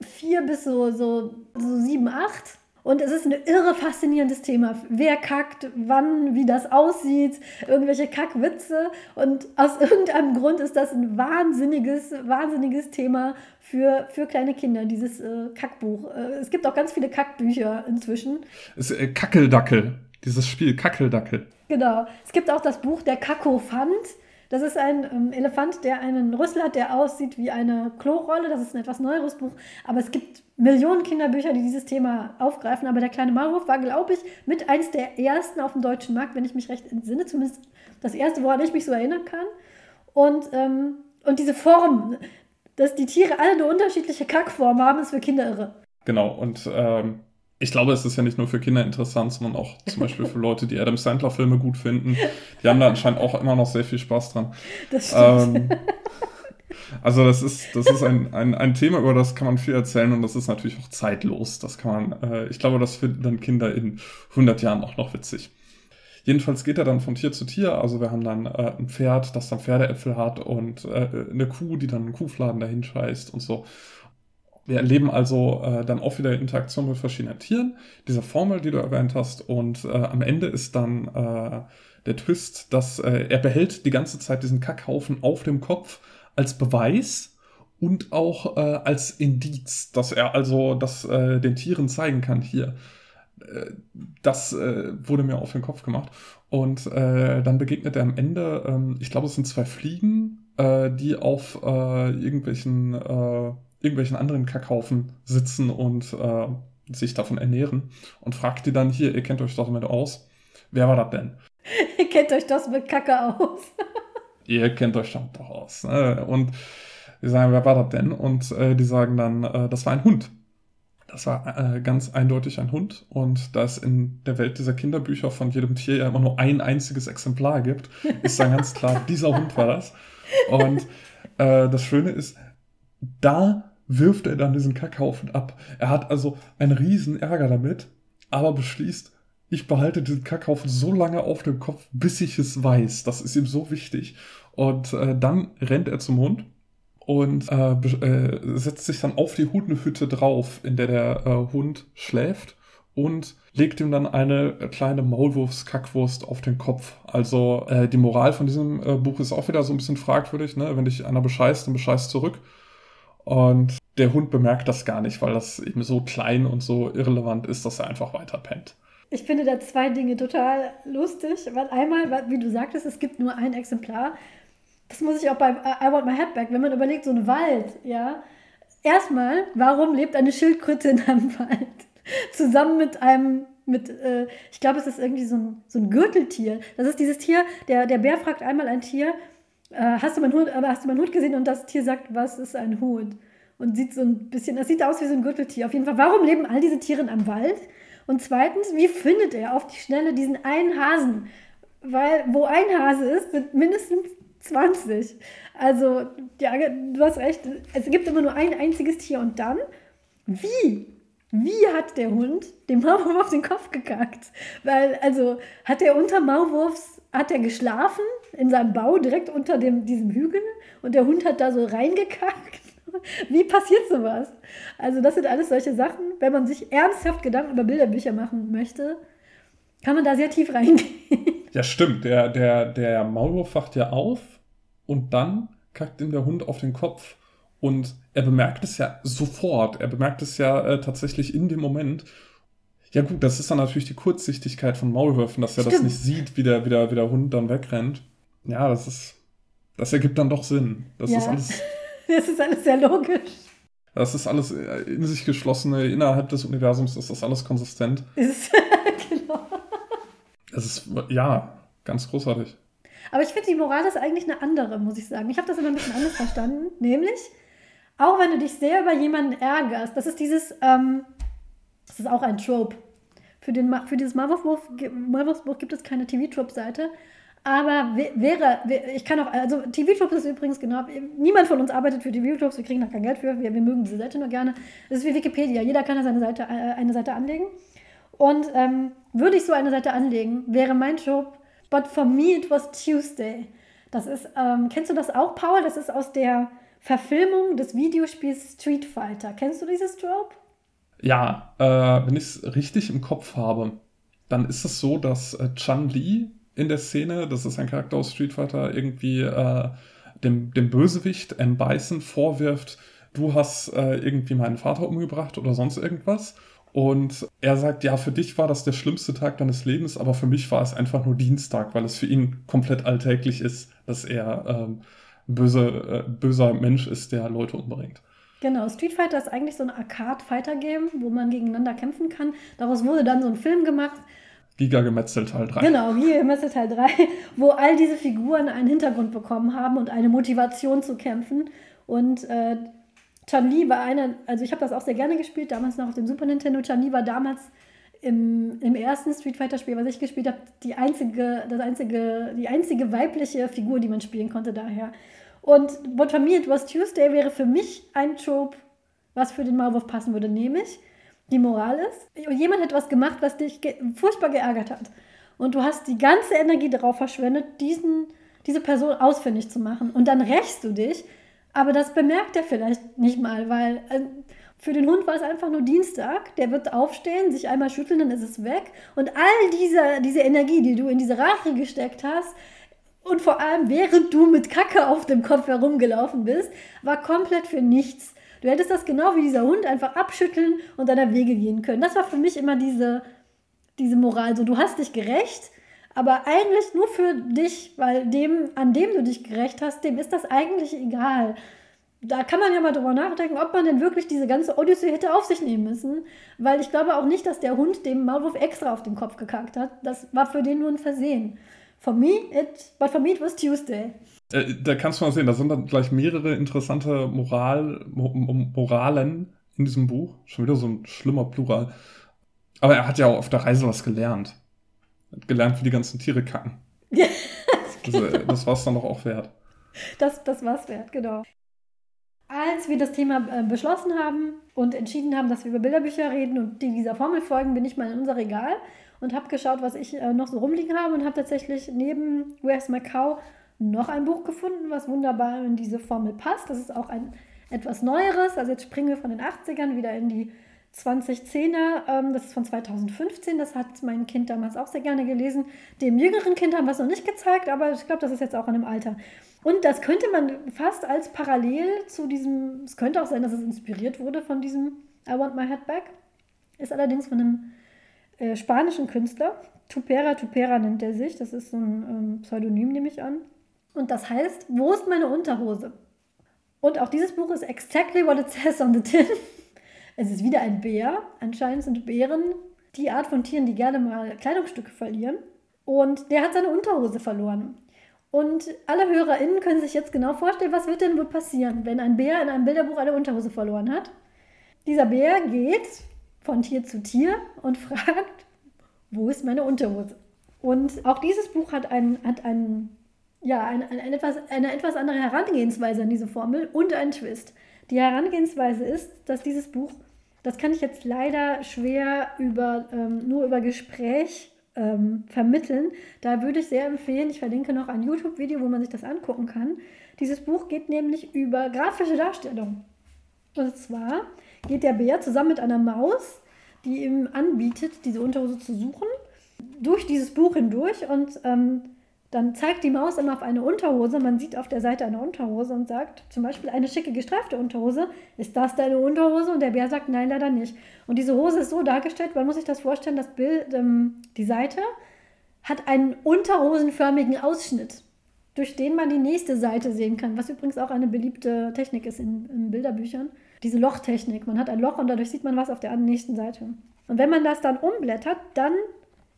4 bis so, so, so 7, 8, und es ist ein irre faszinierendes Thema. Wer kackt, wann, wie das aussieht, irgendwelche Kackwitze. Und aus irgendeinem Grund ist das ein wahnsinniges, wahnsinniges Thema für, für kleine Kinder, dieses äh, Kackbuch. Äh, es gibt auch ganz viele Kackbücher inzwischen. Es, äh, Kackeldackel, dieses Spiel, Kackeldackel. Genau. Es gibt auch das Buch Der Kakophant. Das ist ein ähm, Elefant, der einen Rüssel hat, der aussieht wie eine Klorolle. Das ist ein etwas neueres Buch. Aber es gibt Millionen Kinderbücher, die dieses Thema aufgreifen. Aber der kleine Maulwurf war, glaube ich, mit eins der ersten auf dem deutschen Markt, wenn ich mich recht entsinne. Zumindest das erste, woran ich mich so erinnern kann. Und, ähm, und diese Form, dass die Tiere alle eine unterschiedliche Kackform haben, ist für Kinder irre. Genau. Und ähm, ich glaube, es ist ja nicht nur für Kinder interessant, sondern auch zum Beispiel für Leute, die Adam Sandler-Filme gut finden. Die haben da anscheinend auch immer noch sehr viel Spaß dran. Das stimmt. Ähm, also das ist, das ist ein, ein, ein Thema, über das kann man viel erzählen und das ist natürlich auch zeitlos. Das kann man, äh, ich glaube, das finden dann Kinder in 100 Jahren auch noch witzig. Jedenfalls geht er dann von Tier zu Tier. Also wir haben dann äh, ein Pferd, das dann Pferdeäpfel hat und äh, eine Kuh, die dann einen Kuhfladen dahin scheißt und so. Wir erleben also äh, dann auch wieder Interaktion mit verschiedenen Tieren, diese Formel, die du erwähnt hast, und äh, am Ende ist dann äh, der Twist, dass äh, er behält die ganze Zeit diesen Kackhaufen auf dem Kopf als Beweis und auch äh, als Indiz, dass er also das äh, den Tieren zeigen kann hier. Das wurde mir auf den Kopf gemacht. Und dann begegnet er am Ende, ähm, ich glaube, es sind zwei Fliegen, die auf irgendwelchen, irgendwelchen anderen Kackhaufen sitzen und äh, sich davon ernähren. Und fragt die dann hier, ihr kennt euch doch damit aus. Wer war das denn? Ihr kennt euch das mit Kacke aus. ihr kennt euch damit doch aus. Ne? Und die sagen, wer war das denn? Und äh, die sagen dann, äh, das war ein Hund. Das war äh, ganz eindeutig ein Hund. Und da es in der Welt dieser Kinderbücher von jedem Tier ja immer nur ein einziges Exemplar gibt, ist dann ganz klar, dieser Hund war das. Und äh, das Schöne ist, da wirft er dann diesen Kackhaufen ab. Er hat also einen riesen Ärger damit, aber beschließt, ich behalte diesen Kackhaufen so lange auf dem Kopf, bis ich es weiß. Das ist ihm so wichtig. Und äh, dann rennt er zum Hund und äh, äh, setzt sich dann auf die Hundehütte drauf, in der der äh, Hund schläft und legt ihm dann eine kleine Maulwurfskackwurst auf den Kopf. Also äh, die Moral von diesem äh, Buch ist auch wieder so ein bisschen fragwürdig, ne? Wenn dich einer bescheißt, dann bescheißt zurück. Und der Hund bemerkt das gar nicht, weil das eben so klein und so irrelevant ist, dass er einfach weiter pennt. Ich finde da zwei Dinge total lustig, weil einmal, wie du sagtest, es gibt nur ein Exemplar das muss ich auch bei I Want My Head Back, wenn man überlegt, so ein Wald, ja. Erstmal, warum lebt eine Schildkröte in einem Wald? Zusammen mit einem, mit, äh, ich glaube, es ist irgendwie so ein, so ein Gürteltier. Das ist dieses Tier, der, der Bär fragt einmal ein Tier, hast, du meinen Hut, aber hast du meinen Hut gesehen? Und das Tier sagt, was ist ein Hut? Und sieht so ein bisschen, das sieht aus wie so ein Gürteltier. Auf jeden Fall, warum leben all diese Tiere in Wald? Und zweitens, wie findet er auf die Schnelle diesen einen Hasen? Weil, wo ein Hase ist, sind mindestens 20. Also, ja, du hast recht. Es gibt immer nur ein einziges Tier. Und dann, wie? Wie hat der Hund dem Maulwurf auf den Kopf gekackt? Weil, also, hat er unter Maulwurfs, hat er geschlafen in seinem Bau direkt unter dem, diesem Hügel und der Hund hat da so reingekackt? Wie passiert sowas? Also, das sind alles solche Sachen. Wenn man sich ernsthaft Gedanken über Bilderbücher machen möchte, kann man da sehr tief reingehen. Ja, stimmt. Der, der, der Maulwurf wacht ja auf und dann kackt ihm der Hund auf den Kopf. Und er bemerkt es ja sofort. Er bemerkt es ja äh, tatsächlich in dem Moment. Ja gut, das ist dann natürlich die Kurzsichtigkeit von Maulwürfen, dass er Stimmt. das nicht sieht, wie der, wie, der, wie der Hund dann wegrennt. Ja, das ist. Das ergibt dann doch Sinn. Das ja. ist alles. das ist alles sehr logisch. Das ist alles äh, in sich geschlossene, innerhalb des Universums ist das alles konsistent. Ist, genau. Es ist, ja, ganz großartig. Aber ich finde, die Moral ist eigentlich eine andere, muss ich sagen. Ich habe das immer ein bisschen anders verstanden. Nämlich, auch wenn du dich sehr über jemanden ärgerst, das ist dieses, ähm, das ist auch ein Trope. Für, den, für dieses Marvel's-Buch gibt es keine TV-Trope-Seite. Aber wäre, ich kann auch, also TV-Tropes ist übrigens genau, niemand von uns arbeitet für TV-Tropes, wir kriegen da kein Geld für, wir, wir mögen diese Seite nur gerne. Das ist wie Wikipedia, jeder kann da seine Seite, äh, eine Seite anlegen. Und ähm, würde ich so eine Seite anlegen, wäre mein Trope But for me it was Tuesday. Das ist, ähm, kennst du das auch, Paul? Das ist aus der Verfilmung des Videospiels Street Fighter. Kennst du dieses Trope? Ja, äh, wenn ich es richtig im Kopf habe, dann ist es so, dass äh, Chan Li in der Szene, das ist ein Charakter aus Street Fighter, irgendwie äh, dem, dem Bösewicht M. Bison vorwirft, du hast äh, irgendwie meinen Vater umgebracht oder sonst irgendwas. Und er sagt, ja, für dich war das der schlimmste Tag deines Lebens, aber für mich war es einfach nur Dienstag, weil es für ihn komplett alltäglich ist, dass er ähm, böse, äh, böser Mensch ist, der Leute umbringt. Genau, Street Fighter ist eigentlich so ein Arcade-Fighter-Game, wo man gegeneinander kämpfen kann. Daraus wurde dann so ein Film gemacht. Giga Gemetzel Teil 3. Genau, Giga Gemetzel Teil 3, wo all diese Figuren einen Hintergrund bekommen haben und eine Motivation zu kämpfen. Und äh, Chun-Li war einer, also ich habe das auch sehr gerne gespielt, damals noch auf dem Super Nintendo. Chun-Li war damals im, im ersten Street Fighter-Spiel, was ich gespielt habe, die einzige, das einzige, die einzige weibliche Figur, die man spielen konnte daher. Und But for me it was Tuesday wäre für mich ein Trope, was für den Maulwurf passen würde, nämlich die Moral ist, jemand hat was gemacht, was dich ge furchtbar geärgert hat. Und du hast die ganze Energie darauf verschwendet, diesen, diese Person ausfindig zu machen. Und dann rächst du dich aber das bemerkt er vielleicht nicht mal, weil. Äh, Für den Hund war es einfach nur Dienstag. Der wird aufstehen, sich einmal schütteln, dann ist es weg. Und all diese, diese Energie, die du in diese Rache gesteckt hast, und vor allem während du mit Kacke auf dem Kopf herumgelaufen bist, war komplett für nichts. Du hättest das genau wie dieser Hund einfach abschütteln und deiner Wege gehen können. Das war für mich immer diese, diese Moral. So, du hast dich gerecht, aber eigentlich nur für dich, weil dem, an dem du dich gerecht hast, dem ist das eigentlich egal da kann man ja mal drüber nachdenken, ob man denn wirklich diese ganze Odyssee hätte auf sich nehmen müssen. Weil ich glaube auch nicht, dass der Hund dem Maulwurf extra auf den Kopf gekackt hat. Das war für den nur ein Versehen. For me, it, but for me it was Tuesday. Äh, da kannst du mal sehen, da sind dann gleich mehrere interessante Moral, Moralen in diesem Buch. Schon wieder so ein schlimmer Plural. Aber er hat ja auch auf der Reise was gelernt. Hat gelernt, wie die ganzen Tiere kacken. Ja, also, das war es dann doch auch wert. Das, das war es wert, genau. Als wir das Thema äh, beschlossen haben und entschieden haben, dass wir über Bilderbücher reden und die dieser Formel folgen, bin ich mal in unser Regal und habe geschaut, was ich äh, noch so rumliegen habe und habe tatsächlich neben Where's My Cow noch ein Buch gefunden, was wunderbar in diese Formel passt. Das ist auch ein etwas neueres. Also jetzt springen wir von den 80ern wieder in die 2010er. Ähm, das ist von 2015. Das hat mein Kind damals auch sehr gerne gelesen. Dem jüngeren Kind haben wir es noch nicht gezeigt, aber ich glaube, das ist jetzt auch an dem Alter. Und das könnte man fast als parallel zu diesem, es könnte auch sein, dass es inspiriert wurde von diesem I Want My Head Back. Ist allerdings von einem äh, spanischen Künstler. Tupera Tupera nennt er sich. Das ist so ein ähm, Pseudonym, nehme ich an. Und das heißt, wo ist meine Unterhose? Und auch dieses Buch ist exactly what it says on the tin. es ist wieder ein Bär. Anscheinend sind Bären die Art von Tieren, die gerne mal Kleidungsstücke verlieren. Und der hat seine Unterhose verloren. Und alle HörerInnen können sich jetzt genau vorstellen, was wird denn wohl passieren, wenn ein Bär in einem Bilderbuch eine Unterhose verloren hat. Dieser Bär geht von Tier zu Tier und fragt, wo ist meine Unterhose? Und auch dieses Buch hat, ein, hat ein, ja, ein, ein, ein etwas, eine etwas andere Herangehensweise an diese Formel und einen Twist. Die Herangehensweise ist, dass dieses Buch, das kann ich jetzt leider schwer über, ähm, nur über Gespräch ähm, vermitteln. Da würde ich sehr empfehlen, ich verlinke noch ein YouTube-Video, wo man sich das angucken kann. Dieses Buch geht nämlich über grafische Darstellung. Und zwar geht der Bär zusammen mit einer Maus, die ihm anbietet, diese Unterhose zu suchen, durch dieses Buch hindurch und ähm, dann zeigt die Maus immer auf eine Unterhose. Man sieht auf der Seite eine Unterhose und sagt zum Beispiel eine schicke gestreifte Unterhose. Ist das deine Unterhose? Und der Bär sagt nein, leider nicht. Und diese Hose ist so dargestellt, man muss sich das vorstellen, das Bild, ähm, die Seite hat einen unterhosenförmigen Ausschnitt, durch den man die nächste Seite sehen kann, was übrigens auch eine beliebte Technik ist in, in Bilderbüchern. Diese Lochtechnik. Man hat ein Loch und dadurch sieht man was auf der nächsten Seite. Und wenn man das dann umblättert, dann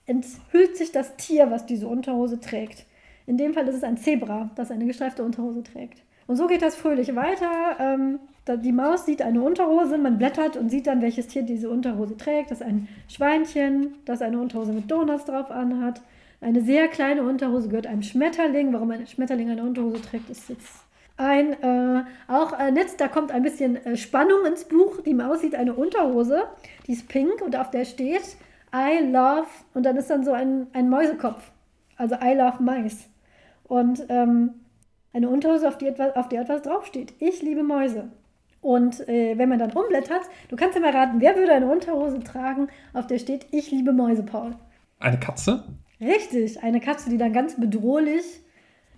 enthüllt sich das Tier, was diese Unterhose trägt. In dem Fall ist es ein Zebra, das eine gestreifte Unterhose trägt. Und so geht das fröhlich weiter. Ähm, die Maus sieht eine Unterhose, man blättert und sieht dann, welches Tier diese Unterhose trägt. Das ist ein Schweinchen, das eine Unterhose mit Donuts drauf anhat. Eine sehr kleine Unterhose gehört einem Schmetterling. Warum ein Schmetterling eine Unterhose trägt, ist jetzt ein, äh, auch äh, nett, da kommt ein bisschen äh, Spannung ins Buch. Die Maus sieht eine Unterhose, die ist pink und auf der steht I love, und dann ist dann so ein, ein Mäusekopf. Also I love Mais. Und ähm, eine Unterhose, auf, die etwas, auf der etwas draufsteht. Ich liebe Mäuse. Und äh, wenn man dann umblättert, du kannst ja mal raten, wer würde eine Unterhose tragen, auf der steht, ich liebe Mäuse, Paul? Eine Katze? Richtig, eine Katze, die dann ganz bedrohlich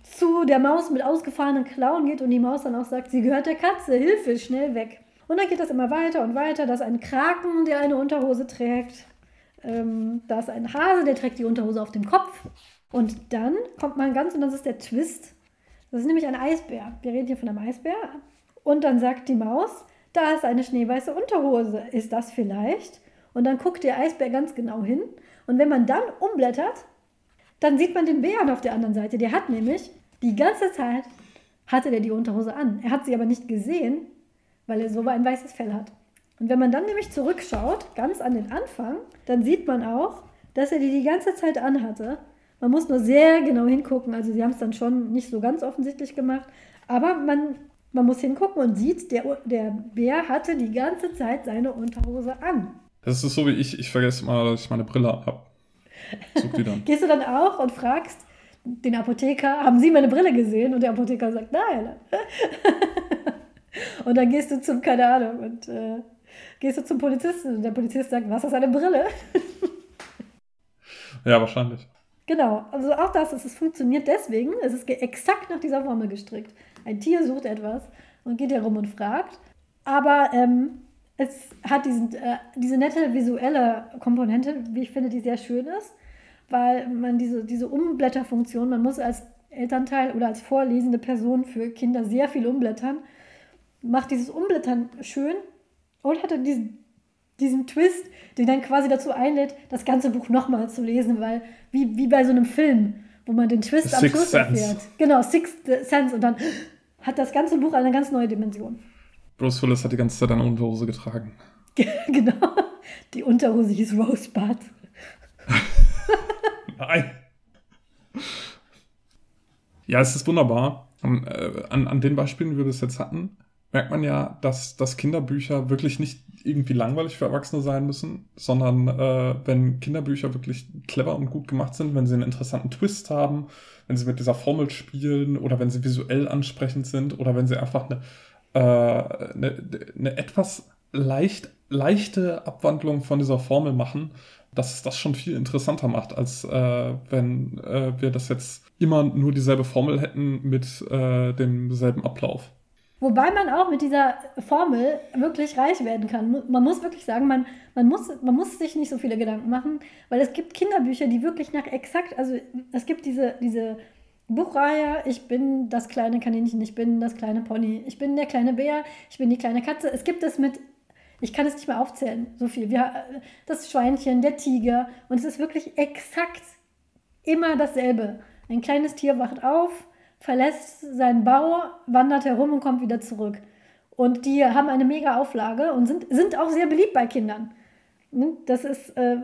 zu der Maus mit ausgefahrenen Klauen geht und die Maus dann auch sagt, sie gehört der Katze, Hilfe, schnell weg. Und dann geht das immer weiter und weiter. Das ist ein Kraken, der eine Unterhose trägt. Ähm, da ist ein Hase, der trägt die Unterhose auf dem Kopf. Und dann kommt man ganz, und das ist der Twist. Das ist nämlich ein Eisbär. Wir reden hier von einem Eisbär. Und dann sagt die Maus, da ist eine schneeweiße Unterhose. Ist das vielleicht? Und dann guckt der Eisbär ganz genau hin. Und wenn man dann umblättert, dann sieht man den Bären auf der anderen Seite. Der hat nämlich die ganze Zeit hatte der die Unterhose an. Er hat sie aber nicht gesehen, weil er so ein weißes Fell hat. Und wenn man dann nämlich zurückschaut, ganz an den Anfang, dann sieht man auch, dass er die die ganze Zeit anhatte. Man muss nur sehr genau hingucken. Also sie haben es dann schon nicht so ganz offensichtlich gemacht. Aber man, man muss hingucken und sieht, der, der Bär hatte die ganze Zeit seine Unterhose an. Das ist so wie ich, ich vergesse mal, dass ich meine Brille habe. Gehst du dann auch und fragst den Apotheker, haben Sie meine Brille gesehen? Und der Apotheker sagt, nein. und dann gehst du zum, keine Ahnung, und äh, gehst du zum Polizisten und der Polizist sagt, was ist eine Brille? ja, wahrscheinlich. Genau, also auch das, es funktioniert deswegen, es ist exakt nach dieser Formel gestrickt. Ein Tier sucht etwas und geht herum und fragt, aber ähm, es hat diesen, äh, diese nette visuelle Komponente, wie ich finde, die sehr schön ist, weil man diese, diese Umblätterfunktion, man muss als Elternteil oder als vorlesende Person für Kinder sehr viel umblättern, macht dieses Umblättern schön und hatte diesen, diesen Twist, der dann quasi dazu einlädt, das ganze Buch nochmal zu lesen, weil wie, wie bei so einem Film, wo man den Twist am Schluss erfährt. Genau, Sixth Sense und dann hat das ganze Buch eine ganz neue Dimension. Bruce Willis hat die ganze Zeit eine Unterhose getragen. genau. Die Unterhose hieß Rosebud. Nein. Ja, es ist wunderbar. An, äh, an, an den Beispielen, wie wir das jetzt hatten, merkt man ja, dass, dass Kinderbücher wirklich nicht irgendwie langweilig für Erwachsene sein müssen, sondern äh, wenn Kinderbücher wirklich clever und gut gemacht sind, wenn sie einen interessanten Twist haben, wenn sie mit dieser Formel spielen oder wenn sie visuell ansprechend sind oder wenn sie einfach eine, äh, eine, eine etwas leicht, leichte Abwandlung von dieser Formel machen, dass es das schon viel interessanter macht, als äh, wenn äh, wir das jetzt immer nur dieselbe Formel hätten mit äh, demselben Ablauf. Wobei man auch mit dieser Formel wirklich reich werden kann. Man muss wirklich sagen, man, man, muss, man muss sich nicht so viele Gedanken machen, weil es gibt Kinderbücher, die wirklich nach exakt, also es gibt diese, diese Buchreihe, ich bin das kleine Kaninchen, ich bin das kleine Pony, ich bin der kleine Bär, ich bin die kleine Katze. Es gibt es mit, ich kann es nicht mehr aufzählen, so viel. Wir, das Schweinchen, der Tiger und es ist wirklich exakt immer dasselbe. Ein kleines Tier wacht auf, verlässt seinen Bau, wandert herum und kommt wieder zurück. Und die haben eine mega Auflage und sind, sind auch sehr beliebt bei Kindern. Ne? Das ist, äh,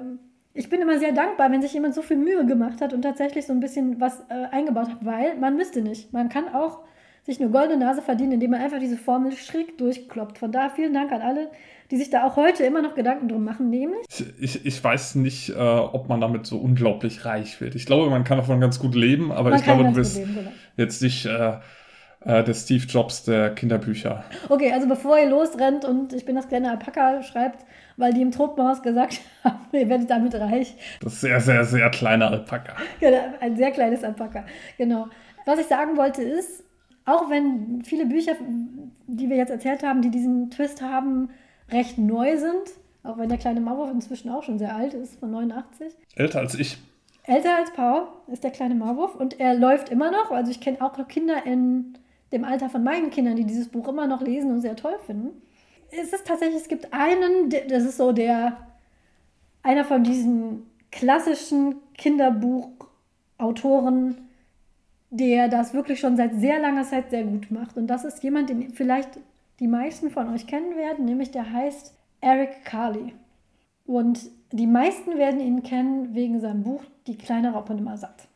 ich bin immer sehr dankbar, wenn sich jemand so viel Mühe gemacht hat und tatsächlich so ein bisschen was äh, eingebaut hat, weil man müsste nicht. Man kann auch sich eine goldene Nase verdienen, indem man einfach diese Formel schräg durchkloppt. Von daher vielen Dank an alle, die sich da auch heute immer noch Gedanken drum machen, nämlich. Ich, ich weiß nicht, äh, ob man damit so unglaublich reich wird. Ich glaube, man kann davon ganz gut leben, aber man ich glaube, du bist leben, genau. jetzt nicht äh, äh, der Steve Jobs der Kinderbücher. Okay, also bevor ihr losrennt und ich bin das kleine Alpaka schreibt, weil die im Tropenhaus gesagt haben, ihr werdet damit reich. Das sehr, sehr, sehr kleine Alpaka. Genau, ein sehr kleines Alpaka, genau. Was ich sagen wollte ist, auch wenn viele Bücher, die wir jetzt erzählt haben, die diesen Twist haben, recht neu sind, auch wenn der kleine Maulwurf inzwischen auch schon sehr alt ist, von 89. Älter als ich. Älter als Paul ist der kleine Maulwurf und er läuft immer noch. Also ich kenne auch noch Kinder in dem Alter von meinen Kindern, die dieses Buch immer noch lesen und sehr toll finden. Es ist tatsächlich, es gibt einen, das ist so der, einer von diesen klassischen Kinderbuchautoren, der das wirklich schon seit sehr langer Zeit sehr gut macht. Und das ist jemand, den vielleicht die meisten von euch kennen werden, nämlich der heißt Eric Carley. Und die meisten werden ihn kennen wegen seinem Buch Die kleine Raupe nimmer satt.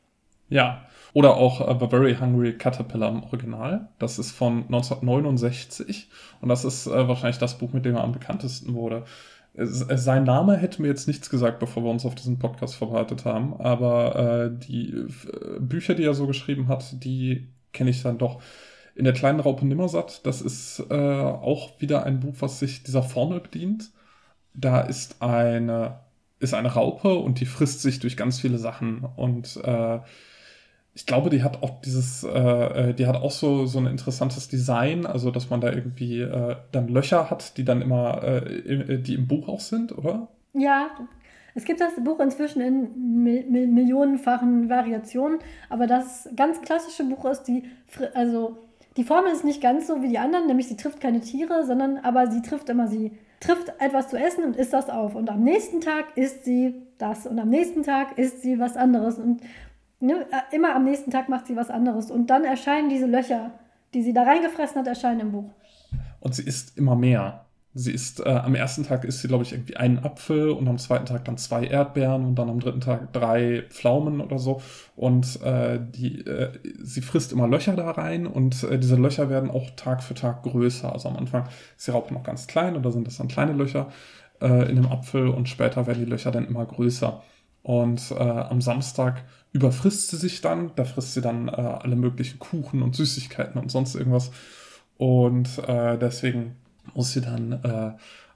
Ja, oder auch The Very Hungry Caterpillar im Original. Das ist von 1969 und das ist uh, wahrscheinlich das Buch, mit dem er am bekanntesten wurde. Es, sein Name hätte mir jetzt nichts gesagt, bevor wir uns auf diesen Podcast vorbereitet haben, aber uh, die Bücher, die er so geschrieben hat, die kenne ich dann doch. In der kleinen Raupe Nimmersatt, das ist äh, auch wieder ein Buch, was sich dieser Formel bedient. Da ist eine, ist eine Raupe und die frisst sich durch ganz viele Sachen. Und äh, ich glaube, die hat auch dieses, äh, äh die hat auch so, so ein interessantes Design, also dass man da irgendwie äh, dann Löcher hat, die dann immer, äh, die im Buch auch sind, oder? Ja, es gibt das Buch inzwischen in mi millionenfachen Variationen, aber das ganz klassische Buch ist die, also die Formel ist nicht ganz so wie die anderen, nämlich sie trifft keine Tiere, sondern aber sie trifft immer, sie trifft etwas zu essen und isst das auf. Und am nächsten Tag isst sie das und am nächsten Tag isst sie was anderes. Und ne, immer am nächsten Tag macht sie was anderes. Und dann erscheinen diese Löcher, die sie da reingefressen hat, erscheinen im Buch. Und sie isst immer mehr. Sie isst, äh, am ersten Tag isst sie, glaube ich, irgendwie einen Apfel und am zweiten Tag dann zwei Erdbeeren und dann am dritten Tag drei Pflaumen oder so. Und äh, die, äh, sie frisst immer Löcher da rein und äh, diese Löcher werden auch Tag für Tag größer. Also am Anfang ist die Raupe noch ganz klein oder sind das dann kleine Löcher äh, in dem Apfel und später werden die Löcher dann immer größer. Und äh, am Samstag überfrisst sie sich dann, da frisst sie dann äh, alle möglichen Kuchen und Süßigkeiten und sonst irgendwas. Und äh, deswegen muss sie dann äh,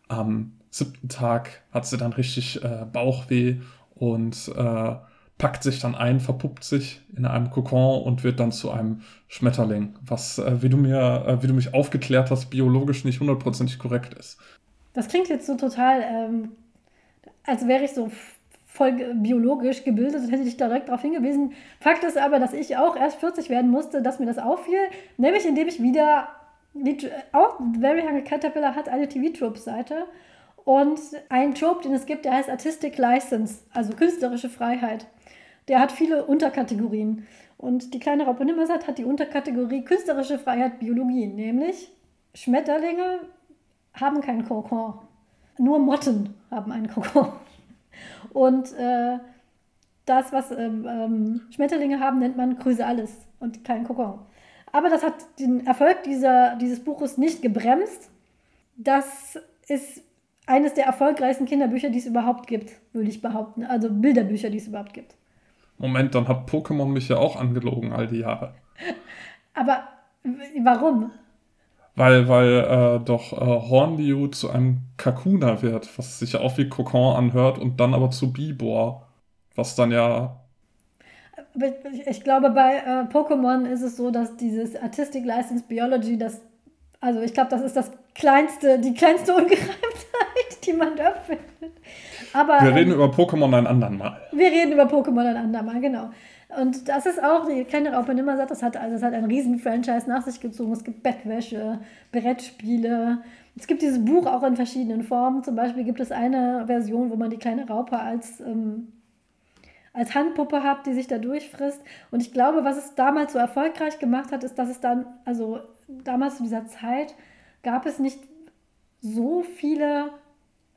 am siebten Tag hat sie dann richtig äh, Bauchweh und äh, packt sich dann ein, verpuppt sich in einem Kokon und wird dann zu einem Schmetterling, was, äh, wie du mir, äh, wie du mich aufgeklärt hast, biologisch nicht hundertprozentig korrekt ist. Das klingt jetzt so total, ähm, als wäre ich so voll biologisch gebildet und hätte ich direkt darauf hingewiesen. Fakt ist aber, dass ich auch erst 40 werden musste, dass mir das auffiel, nämlich indem ich wieder, auch Very Hungry Caterpillar hat eine TV-Trope-Seite und ein Trope, den es gibt, der heißt Artistic License, also künstlerische Freiheit. Der hat viele Unterkategorien. Und die kleine Raupe Nimmersatt hat die Unterkategorie künstlerische Freiheit Biologie, nämlich Schmetterlinge haben keinen Kokon. Nur Motten haben einen Kokon. Und äh, das, was ähm, ähm, Schmetterlinge haben, nennt man Chrysalis und kein Kokon. Aber das hat den Erfolg dieser, dieses Buches nicht gebremst. Das ist eines der erfolgreichsten Kinderbücher, die es überhaupt gibt, würde ich behaupten. Also Bilderbücher, die es überhaupt gibt. Moment, dann hat Pokémon mich ja auch angelogen all die Jahre. Aber warum? Weil, weil äh, doch äh, Hornliu zu einem Kakuna wird, was sich ja auch wie Kokon anhört und dann aber zu Bibor, was dann ja ich glaube, bei äh, Pokémon ist es so, dass dieses Artistic License Biology, das, also ich glaube, das ist das kleinste, die kleinste Ungereimtheit, die man da findet. Aber, wir reden ähm, über Pokémon ein andermal. Wir reden über Pokémon ein andermal, genau. Und das ist auch, die kleine Raupe Nimmersatt, das hat, also das hat ein Riesen-Franchise nach sich gezogen. Es gibt Bettwäsche, Brettspiele. Es gibt dieses Buch auch in verschiedenen Formen. Zum Beispiel gibt es eine Version, wo man die kleine Raupe als, ähm, als Handpuppe hat, die sich da durchfrisst. Und ich glaube, was es damals so erfolgreich gemacht hat, ist, dass es dann, also damals zu dieser Zeit, gab es nicht so viele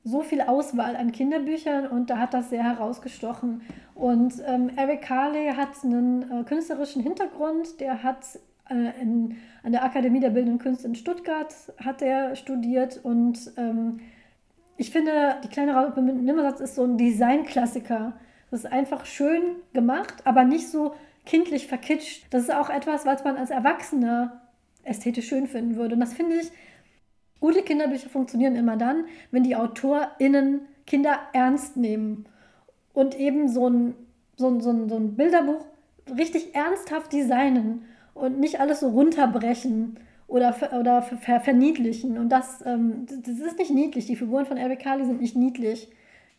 so viel Auswahl an Kinderbüchern und da hat das sehr herausgestochen. Und ähm, Eric Carley hat einen äh, künstlerischen Hintergrund, der hat äh, in, an der Akademie der Bildenden Künste in Stuttgart hat er studiert und ähm, ich finde, die kleine Raupe mit Nimmersatz ist so ein Designklassiker. Das ist einfach schön gemacht, aber nicht so kindlich verkitscht. Das ist auch etwas, was man als Erwachsener ästhetisch schön finden würde. Und das finde ich, Gute Kinderbücher funktionieren immer dann, wenn die AutorInnen Kinder ernst nehmen und eben so ein, so ein, so ein, so ein Bilderbuch richtig ernsthaft designen und nicht alles so runterbrechen oder, oder ver verniedlichen. Und das, ähm, das ist nicht niedlich. Die Figuren von Eric Carly sind nicht niedlich.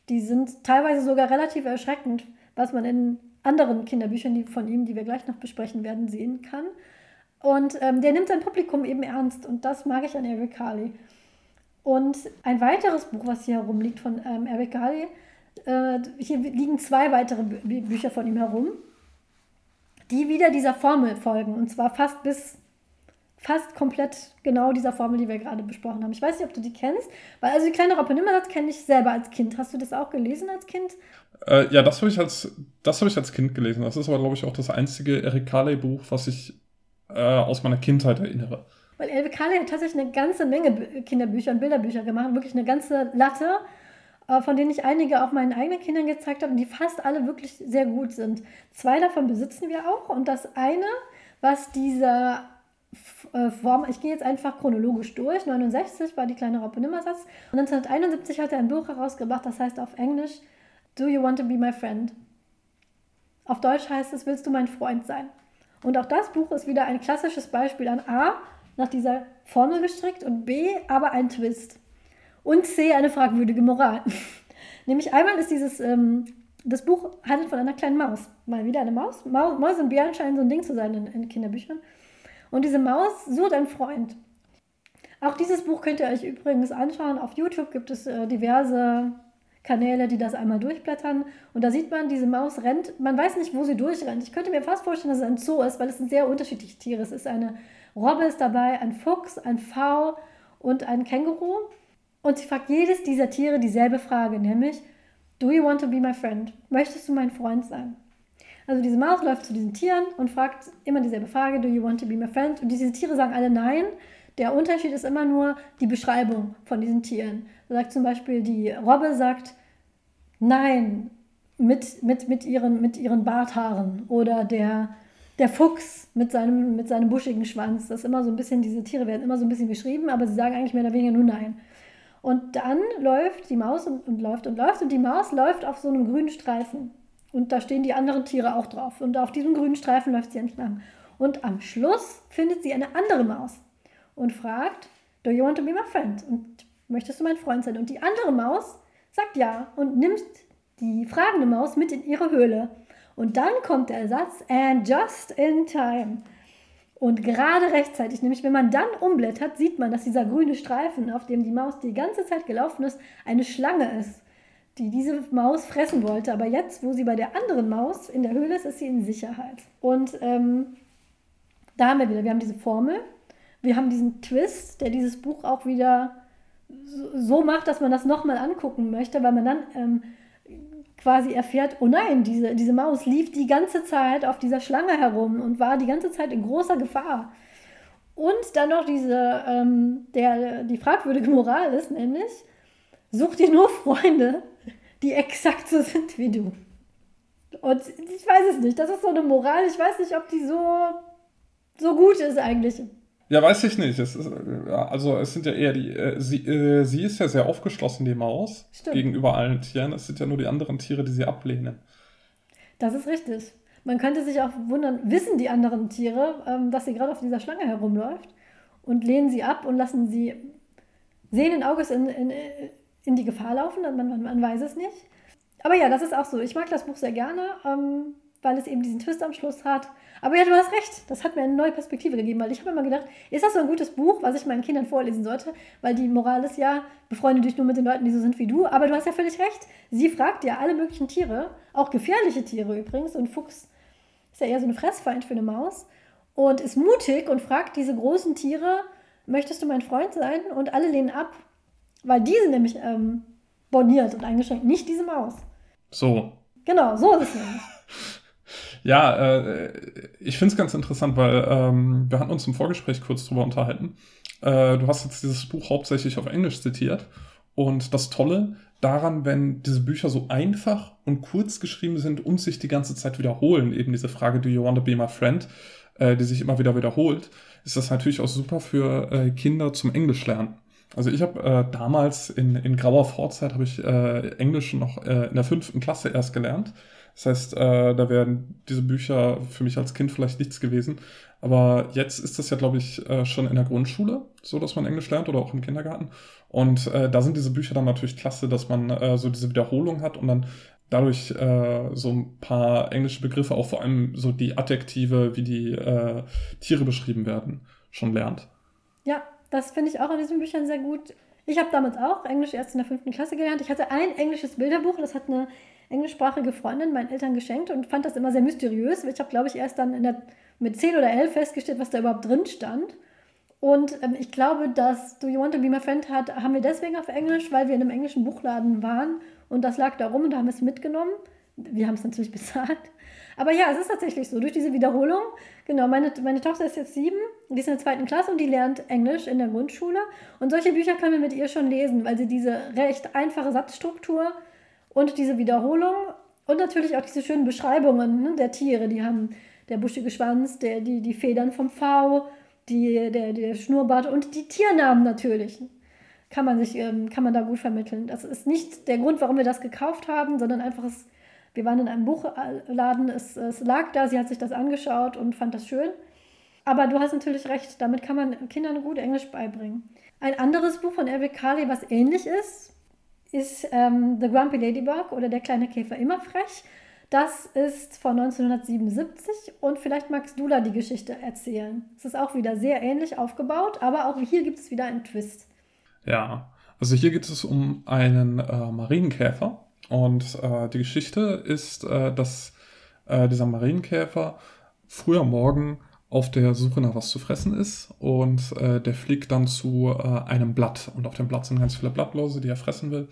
Die sind teilweise sogar relativ erschreckend, was man in anderen Kinderbüchern die von ihm, die wir gleich noch besprechen werden, sehen kann. Und ähm, der nimmt sein Publikum eben ernst und das mag ich an Eric Carley. Und ein weiteres Buch, was hier herumliegt von ähm, Eric Carley, äh, hier liegen zwei weitere Bü Bücher von ihm herum, die wieder dieser Formel folgen und zwar fast bis fast komplett genau dieser Formel, die wir gerade besprochen haben. Ich weiß nicht, ob du die kennst, weil also die kleine Raupe Nimmersatt kenne ich selber als Kind. Hast du das auch gelesen als Kind? Äh, ja, das habe ich als das habe ich als Kind gelesen. Das ist aber glaube ich auch das einzige Eric Carley Buch, was ich äh, aus meiner Kindheit erinnere. Weil Elbe Kali hat tatsächlich eine ganze Menge Kinderbücher und Bilderbücher gemacht, wirklich eine ganze Latte, äh, von denen ich einige auch meinen eigenen Kindern gezeigt habe und die fast alle wirklich sehr gut sind. Zwei davon besitzen wir auch und das eine, was dieser Form, ich gehe jetzt einfach chronologisch durch, 69 war die kleine Raupe Nimmersatz und 1971 hat er ein Buch herausgebracht, das heißt auf Englisch Do You Want to Be My Friend? Auf Deutsch heißt es, willst du mein Freund sein? Und auch das Buch ist wieder ein klassisches Beispiel an A, nach dieser Formel gestrickt und B, aber ein Twist. Und C, eine fragwürdige Moral. Nämlich einmal ist dieses, ähm, das Buch handelt von einer kleinen Maus. Mal wieder eine Maus. Maus und Bären scheinen so ein Ding zu sein in, in Kinderbüchern. Und diese Maus sucht einen Freund. Auch dieses Buch könnt ihr euch übrigens anschauen. Auf YouTube gibt es äh, diverse Kanäle, die das einmal durchblättern. Und da sieht man, diese Maus rennt, man weiß nicht, wo sie durchrennt. Ich könnte mir fast vorstellen, dass es ein Zoo ist, weil es sind sehr unterschiedliche Tiere. Es ist eine Robbe ist dabei, ein Fuchs, ein V und ein Känguru. Und sie fragt jedes dieser Tiere dieselbe Frage, nämlich, Do you want to be my friend? Möchtest du mein Freund sein? Also diese Maus läuft zu diesen Tieren und fragt immer dieselbe Frage, Do you want to be my friend? Und diese Tiere sagen alle nein. Der Unterschied ist immer nur die Beschreibung von diesen Tieren. So sagt zum Beispiel die Robbe sagt nein mit, mit, mit, ihren, mit ihren Barthaaren oder der, der Fuchs mit seinem, mit seinem buschigen Schwanz. Das ist immer so ein bisschen, diese Tiere werden immer so ein bisschen beschrieben, aber sie sagen eigentlich mehr oder weniger nur nein. Und dann läuft die Maus und, und läuft und läuft und die Maus läuft auf so einem grünen Streifen. Und da stehen die anderen Tiere auch drauf. Und auf diesem grünen Streifen läuft sie entlang. Und am Schluss findet sie eine andere Maus und fragt, Do you want to be my friend? Und möchtest du mein Freund sein? Und die andere Maus sagt ja und nimmt die fragende Maus mit in ihre Höhle. Und dann kommt der Satz, and just in time. Und gerade rechtzeitig, nämlich wenn man dann umblättert, sieht man, dass dieser grüne Streifen, auf dem die Maus die ganze Zeit gelaufen ist, eine Schlange ist, die diese Maus fressen wollte. Aber jetzt, wo sie bei der anderen Maus in der Höhle ist, ist sie in Sicherheit. Und ähm, da haben wir wieder, wir haben diese Formel, wir haben diesen Twist, der dieses Buch auch wieder so macht, dass man das nochmal angucken möchte, weil man dann ähm, quasi erfährt, oh nein, diese, diese Maus lief die ganze Zeit auf dieser Schlange herum und war die ganze Zeit in großer Gefahr. Und dann noch diese, ähm, der, die fragwürdige Moral ist nämlich, such dir nur Freunde, die exakt so sind wie du. Und ich weiß es nicht, das ist so eine Moral, ich weiß nicht, ob die so, so gut ist eigentlich. Ja, weiß ich nicht. Es ist, also es sind ja eher die, äh, sie, äh, sie ist ja sehr aufgeschlossen, die Maus, Stimmt. gegenüber allen Tieren. Es sind ja nur die anderen Tiere, die sie ablehnen. Das ist richtig. Man könnte sich auch wundern, wissen die anderen Tiere, ähm, dass sie gerade auf dieser Schlange herumläuft und lehnen sie ab und lassen sie sehenden Auges in, in, in die Gefahr laufen. Man, man, man weiß es nicht. Aber ja, das ist auch so. Ich mag das Buch sehr gerne. Ähm, weil es eben diesen Twist am Schluss hat. Aber ja, du hast recht, das hat mir eine neue Perspektive gegeben, weil ich habe immer gedacht, ist das so ein gutes Buch, was ich meinen Kindern vorlesen sollte? Weil die Moral ist ja, befreunde dich nur mit den Leuten, die so sind wie du. Aber du hast ja völlig recht. Sie fragt ja alle möglichen Tiere, auch gefährliche Tiere übrigens. Und Fuchs ist ja eher so ein Fressfeind für eine Maus. Und ist mutig und fragt diese großen Tiere, möchtest du mein Freund sein? Und alle lehnen ab, weil die sind nämlich ähm, boniert und eingeschränkt, nicht diese Maus. So. Genau, so ist es nämlich. Ja, äh, ich finde es ganz interessant, weil ähm, wir hatten uns im Vorgespräch kurz drüber unterhalten. Äh, du hast jetzt dieses Buch hauptsächlich auf Englisch zitiert. Und das Tolle daran, wenn diese Bücher so einfach und kurz geschrieben sind und sich die ganze Zeit wiederholen, eben diese Frage, do you want to be my friend, äh, die sich immer wieder wiederholt, ist das natürlich auch super für äh, Kinder zum Englisch lernen. Also ich habe äh, damals in, in grauer Vorzeit habe ich äh, Englisch noch äh, in der fünften Klasse erst gelernt. Das heißt, äh, da wären diese Bücher für mich als Kind vielleicht nichts gewesen. Aber jetzt ist das ja, glaube ich, äh, schon in der Grundschule, so dass man Englisch lernt oder auch im Kindergarten. Und äh, da sind diese Bücher dann natürlich klasse, dass man äh, so diese Wiederholung hat und dann dadurch äh, so ein paar englische Begriffe, auch vor allem so die Adjektive, wie die äh, Tiere beschrieben werden, schon lernt. Ja, das finde ich auch an diesen Büchern sehr gut. Ich habe damals auch Englisch erst in der fünften Klasse gelernt. Ich hatte ein englisches Bilderbuch, das hat eine englischsprachige Freundin meinen Eltern geschenkt und fand das immer sehr mysteriös. Ich habe, glaube ich, erst dann der, mit 10 oder 11 festgestellt, was da überhaupt drin stand. Und ähm, ich glaube, dass Do You Want to Be My Friend hat, haben wir deswegen auf Englisch, weil wir in einem englischen Buchladen waren und das lag da rum und da haben wir es mitgenommen. Wir haben es natürlich bezahlt. Aber ja, es ist tatsächlich so, durch diese Wiederholung, genau, meine, meine Tochter ist jetzt sieben, die ist in der zweiten Klasse und die lernt Englisch in der Grundschule. Und solche Bücher können wir mit ihr schon lesen, weil sie diese recht einfache Satzstruktur und diese Wiederholung und natürlich auch diese schönen Beschreibungen ne, der Tiere. Die haben der buschige Schwanz, der, die, die Federn vom V, die, der, der Schnurrbart und die Tiernamen natürlich. Kann man, sich, ähm, kann man da gut vermitteln. Das ist nicht der Grund, warum wir das gekauft haben, sondern einfach, es, wir waren in einem Buchladen, es, es lag da, sie hat sich das angeschaut und fand das schön. Aber du hast natürlich recht, damit kann man Kindern gut Englisch beibringen. Ein anderes Buch von Eric Carley, was ähnlich ist, ist ähm, The Grumpy Ladybug oder Der kleine Käfer immer frech. Das ist von 1977 und vielleicht magst du da die Geschichte erzählen. Es ist auch wieder sehr ähnlich aufgebaut, aber auch hier gibt es wieder einen Twist. Ja, also hier geht es um einen äh, Marienkäfer und äh, die Geschichte ist, äh, dass äh, dieser Marienkäfer früher Morgen auf der Suche nach was zu fressen ist und äh, der fliegt dann zu äh, einem Blatt. Und auf dem Blatt sind ganz viele Blattlose, die er fressen will.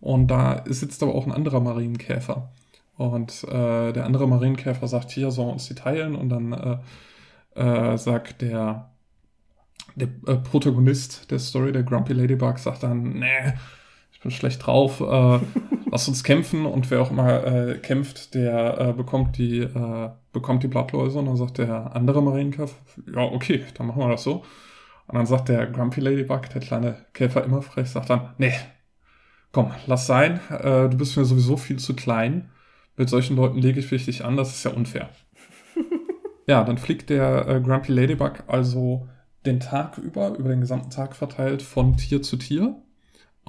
Und da sitzt aber auch ein anderer Marienkäfer. Und äh, der andere Marienkäfer sagt, hier sollen wir uns die teilen. Und dann äh, äh, sagt der, der äh, Protagonist der Story, der Grumpy Ladybug, sagt dann, nee, ich bin schlecht drauf, äh, lass uns kämpfen und wer auch immer äh, kämpft, der äh, bekommt die äh, bekommt die Blattläuse und dann sagt der andere Marienkäfer, ja okay, dann machen wir das so. Und dann sagt der Grumpy Ladybug, der kleine Käfer immer frech, sagt dann, nee, komm, lass sein, äh, du bist mir sowieso viel zu klein. Mit solchen Leuten lege ich dich an, das ist ja unfair. ja, dann fliegt der äh, Grumpy Ladybug also den Tag über, über den gesamten Tag verteilt, von Tier zu Tier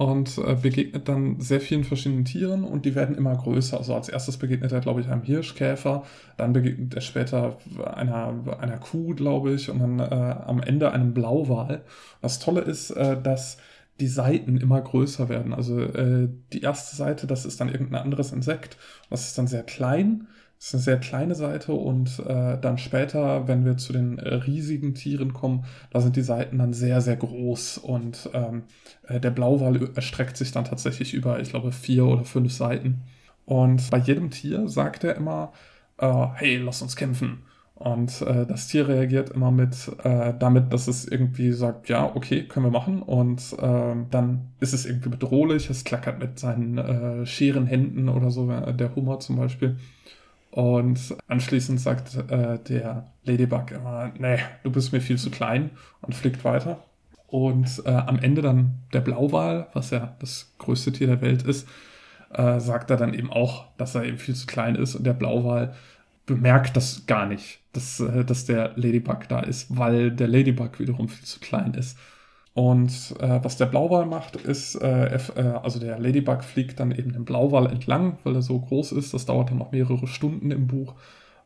und äh, begegnet dann sehr vielen verschiedenen Tieren und die werden immer größer. Also als erstes begegnet er, glaube ich, einem Hirschkäfer, dann begegnet er später einer, einer Kuh, glaube ich, und dann äh, am Ende einem Blauwal. Das Tolle ist, äh, dass die Seiten immer größer werden. Also äh, die erste Seite, das ist dann irgendein anderes Insekt. Das ist dann sehr klein. Das ist eine sehr kleine Seite und äh, dann später, wenn wir zu den riesigen Tieren kommen, da sind die Seiten dann sehr, sehr groß und ähm, äh, der Blauwal erstreckt sich dann tatsächlich über, ich glaube, vier oder fünf Seiten. Und bei jedem Tier sagt er immer, äh, hey, lass uns kämpfen. Und äh, das Tier reagiert immer mit damit, dass es irgendwie sagt, ja, okay, können wir machen. Und äh, dann ist es irgendwie bedrohlich. Es klackert mit seinen scheren Händen oder so, der Hummer zum Beispiel. Und anschließend sagt äh, der Ladybug immer, nee, du bist mir viel zu klein und fliegt weiter. Und äh, am Ende dann der Blauwal, was ja das größte Tier der Welt ist, äh, sagt er dann eben auch, dass er eben viel zu klein ist. Und der Blauwal bemerkt das gar nicht, dass, äh, dass der Ladybug da ist, weil der Ladybug wiederum viel zu klein ist. Und äh, was der Blauwal macht, ist, äh, äh, also der Ladybug fliegt dann eben den Blauwal entlang, weil er so groß ist. Das dauert dann noch mehrere Stunden im Buch.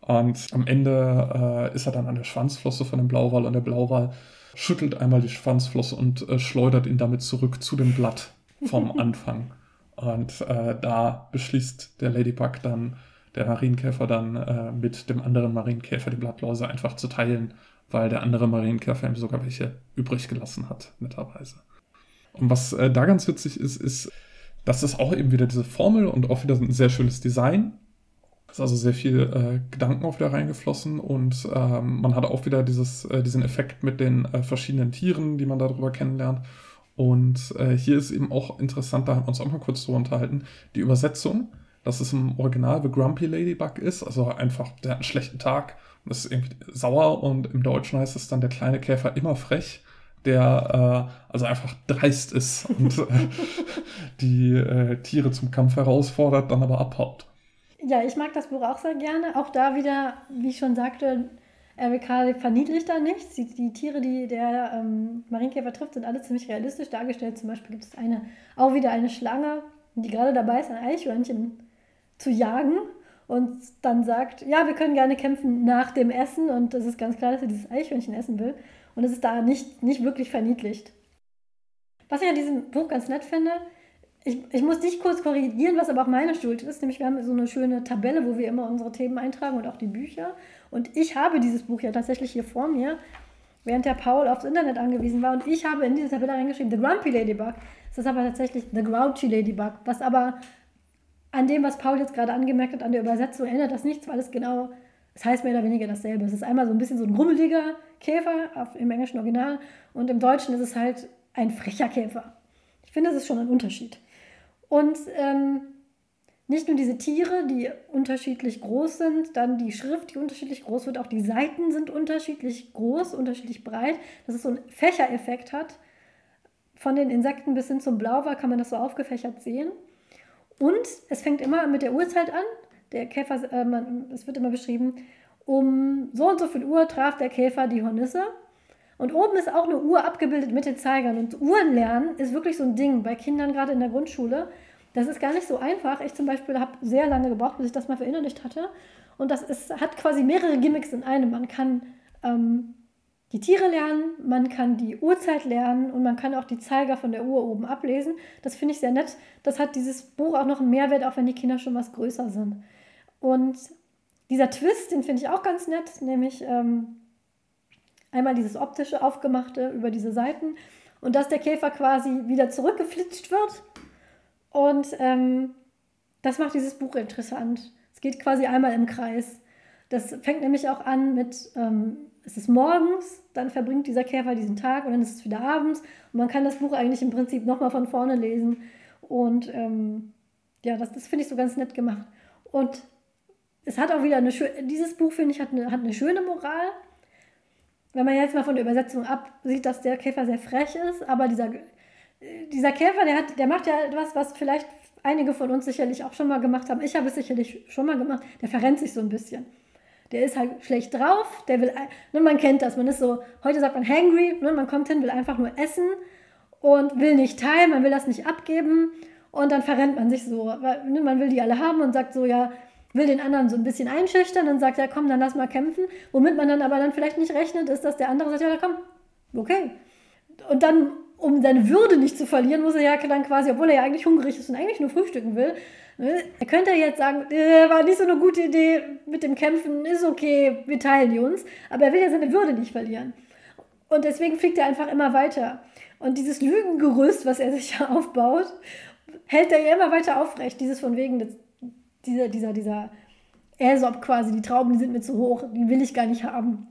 Und am Ende äh, ist er dann an der Schwanzflosse von dem Blauwal und der Blauwal schüttelt einmal die Schwanzflosse und äh, schleudert ihn damit zurück zu dem Blatt vom Anfang. Und äh, da beschließt der Ladybug dann, der Marienkäfer dann mit dem anderen Marienkäfer die Blattläuse einfach zu teilen, weil der andere Marienkäfer ihm sogar welche übrig gelassen hat, netterweise. Und was äh, da ganz witzig ist, ist, dass es auch eben wieder diese Formel und auch wieder ein sehr schönes Design. Es ist also sehr viel äh, Gedanken auch wieder reingeflossen und ähm, man hat auch wieder dieses, äh, diesen Effekt mit den äh, verschiedenen Tieren, die man darüber kennenlernt. Und äh, hier ist eben auch interessant, da haben wir uns auch mal kurz drüber unterhalten, die Übersetzung dass es im Original The Grumpy Ladybug ist, also einfach, der hat einen schlechten Tag und ist irgendwie sauer und im Deutschen heißt es dann der kleine Käfer immer frech, der äh, also einfach dreist ist und äh, die äh, Tiere zum Kampf herausfordert, dann aber abhaut. Ja, ich mag das Buch auch sehr gerne. Auch da wieder, wie ich schon sagte, RWK verniedlicht da nichts. Die, die Tiere, die der ähm, Marienkäfer trifft, sind alle ziemlich realistisch dargestellt. Zum Beispiel gibt es eine, auch wieder eine Schlange, die gerade dabei ist, ein Eichhörnchen zu jagen und dann sagt, ja, wir können gerne kämpfen nach dem Essen und es ist ganz klar, dass er dieses Eichhörnchen essen will und es ist da nicht, nicht wirklich verniedlicht. Was ich an diesem Buch ganz nett finde, ich, ich muss dich kurz korrigieren, was aber auch meine Schuld ist, nämlich wir haben so eine schöne Tabelle, wo wir immer unsere Themen eintragen und auch die Bücher und ich habe dieses Buch ja tatsächlich hier vor mir, während der Paul aufs Internet angewiesen war und ich habe in diese Tabelle reingeschrieben, The Grumpy Ladybug. Es ist aber tatsächlich The Grouchy Ladybug, was aber an dem, was Paul jetzt gerade angemerkt hat, an der Übersetzung erinnert das nichts, weil es genau, es heißt mehr oder weniger dasselbe. Es ist einmal so ein bisschen so ein grummeliger Käfer auf, im englischen Original und im Deutschen ist es halt ein frecher Käfer. Ich finde, das ist schon ein Unterschied. Und ähm, nicht nur diese Tiere, die unterschiedlich groß sind, dann die Schrift, die unterschiedlich groß wird, auch die Seiten sind unterschiedlich groß, unterschiedlich breit, dass es so einen Fächereffekt hat. Von den Insekten bis hin zum Blauwal kann man das so aufgefächert sehen. Und es fängt immer mit der Uhrzeit an. Der Käfer, äh, es wird immer beschrieben, um so und so viel Uhr traf der Käfer die Hornisse. Und oben ist auch eine Uhr abgebildet mit den Zeigern. Und Uhrenlernen ist wirklich so ein Ding bei Kindern gerade in der Grundschule. Das ist gar nicht so einfach. Ich zum Beispiel habe sehr lange gebraucht, bis ich das mal verinnerlicht hatte. Und das ist, hat quasi mehrere Gimmicks in einem. Man kann ähm, die Tiere lernen, man kann die Uhrzeit lernen und man kann auch die Zeiger von der Uhr oben ablesen. Das finde ich sehr nett. Das hat dieses Buch auch noch einen Mehrwert, auch wenn die Kinder schon was größer sind. Und dieser Twist, den finde ich auch ganz nett, nämlich ähm, einmal dieses optische Aufgemachte über diese Seiten und dass der Käfer quasi wieder zurückgeflitscht wird. Und ähm, das macht dieses Buch interessant. Es geht quasi einmal im Kreis. Das fängt nämlich auch an mit ähm, es ist morgens, dann verbringt dieser Käfer diesen Tag und dann ist es wieder abends und man kann das Buch eigentlich im Prinzip nochmal von vorne lesen und ähm, ja, das, das finde ich so ganz nett gemacht. Und es hat auch wieder eine schöne, dieses Buch finde ich hat eine, hat eine schöne Moral. wenn man jetzt mal von der Übersetzung absieht, dass der Käfer sehr frech ist, aber dieser, dieser Käfer, der, hat, der macht ja etwas, was vielleicht einige von uns sicherlich auch schon mal gemacht haben. Ich habe es sicherlich schon mal gemacht. Der verrennt sich so ein bisschen. Der ist halt schlecht drauf, der will, ne, man kennt das, man ist so, heute sagt man hangry, ne, man kommt hin, will einfach nur essen und will nicht teilen, man will das nicht abgeben und dann verrennt man sich so. Weil, ne, man will die alle haben und sagt so, ja, will den anderen so ein bisschen einschüchtern und sagt, ja komm, dann lass mal kämpfen. Womit man dann aber dann vielleicht nicht rechnet, ist, dass der andere sagt, ja komm, okay. Und dann, um seine Würde nicht zu verlieren, muss er ja dann quasi, obwohl er ja eigentlich hungrig ist und eigentlich nur frühstücken will, er könnte jetzt sagen, äh, war nicht so eine gute Idee mit dem Kämpfen, ist okay, wir teilen die uns, aber er will ja seine Würde nicht verlieren. Und deswegen fliegt er einfach immer weiter. Und dieses Lügengerüst, was er sich aufbaut, hält er ja immer weiter aufrecht. Dieses von wegen, das, dieser, dieser, dieser Aesop quasi, die Trauben, die sind mir zu hoch, die will ich gar nicht haben.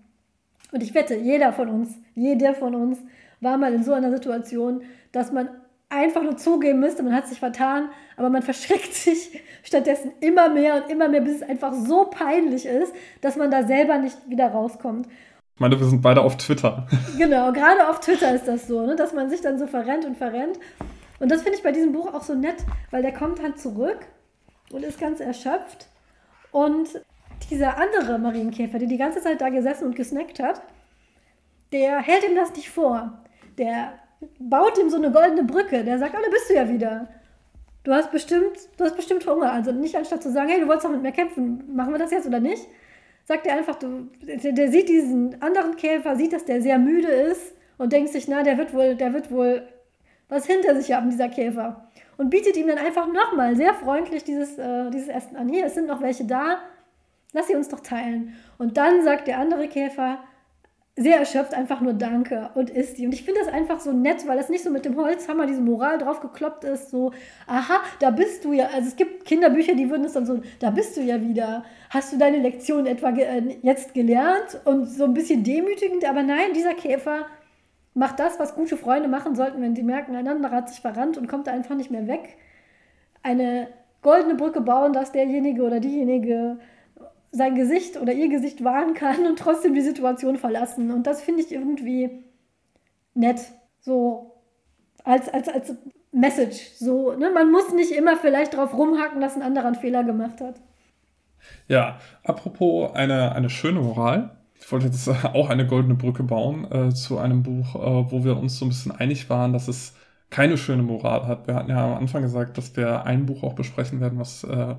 Und ich wette, jeder von uns, jeder von uns war mal in so einer Situation, dass man einfach nur zugeben müsste, man hat sich vertan, aber man verschreckt sich stattdessen immer mehr und immer mehr, bis es einfach so peinlich ist, dass man da selber nicht wieder rauskommt. Ich meine, wir sind beide auf Twitter. Genau, gerade auf Twitter ist das so, ne, dass man sich dann so verrennt und verrennt. Und das finde ich bei diesem Buch auch so nett, weil der kommt halt zurück und ist ganz erschöpft. Und dieser andere Marienkäfer, der die ganze Zeit da gesessen und gesnackt hat, der hält ihm das nicht vor. Der baut ihm so eine goldene Brücke. Der sagt, oh, da bist du ja wieder. Du hast bestimmt, du hast bestimmt Hunger. Also nicht anstatt zu sagen, hey, du wolltest doch mit mir kämpfen, machen wir das jetzt oder nicht? Sagt er einfach, du, der, der sieht diesen anderen Käfer, sieht, dass der sehr müde ist und denkt sich, na, der wird wohl, der wird wohl was hinter sich haben, dieser Käfer und bietet ihm dann einfach nochmal sehr freundlich dieses, äh, dieses Essen an. Hier, es sind noch welche da, lass sie uns doch teilen. Und dann sagt der andere Käfer, sehr erschöpft, einfach nur Danke und isst die. Und ich finde das einfach so nett, weil das nicht so mit dem Holzhammer diese Moral drauf gekloppt ist, so, aha, da bist du ja. Also es gibt Kinderbücher, die würden es dann so, da bist du ja wieder. Hast du deine Lektion etwa ge äh, jetzt gelernt? Und so ein bisschen demütigend, aber nein, dieser Käfer macht das, was gute Freunde machen sollten, wenn sie merken, ein anderer hat sich verrannt und kommt da einfach nicht mehr weg. Eine goldene Brücke bauen, dass derjenige oder diejenige sein Gesicht oder ihr Gesicht wahren kann und trotzdem die Situation verlassen. Und das finde ich irgendwie nett. So als, als, als Message. So, ne? Man muss nicht immer vielleicht drauf rumhacken, dass ein anderer einen Fehler gemacht hat. Ja, apropos eine, eine schöne Moral ich wollte jetzt auch eine goldene Brücke bauen äh, zu einem Buch, äh, wo wir uns so ein bisschen einig waren, dass es keine schöne Moral hat. Wir hatten ja am Anfang gesagt, dass wir ein Buch auch besprechen werden, was äh,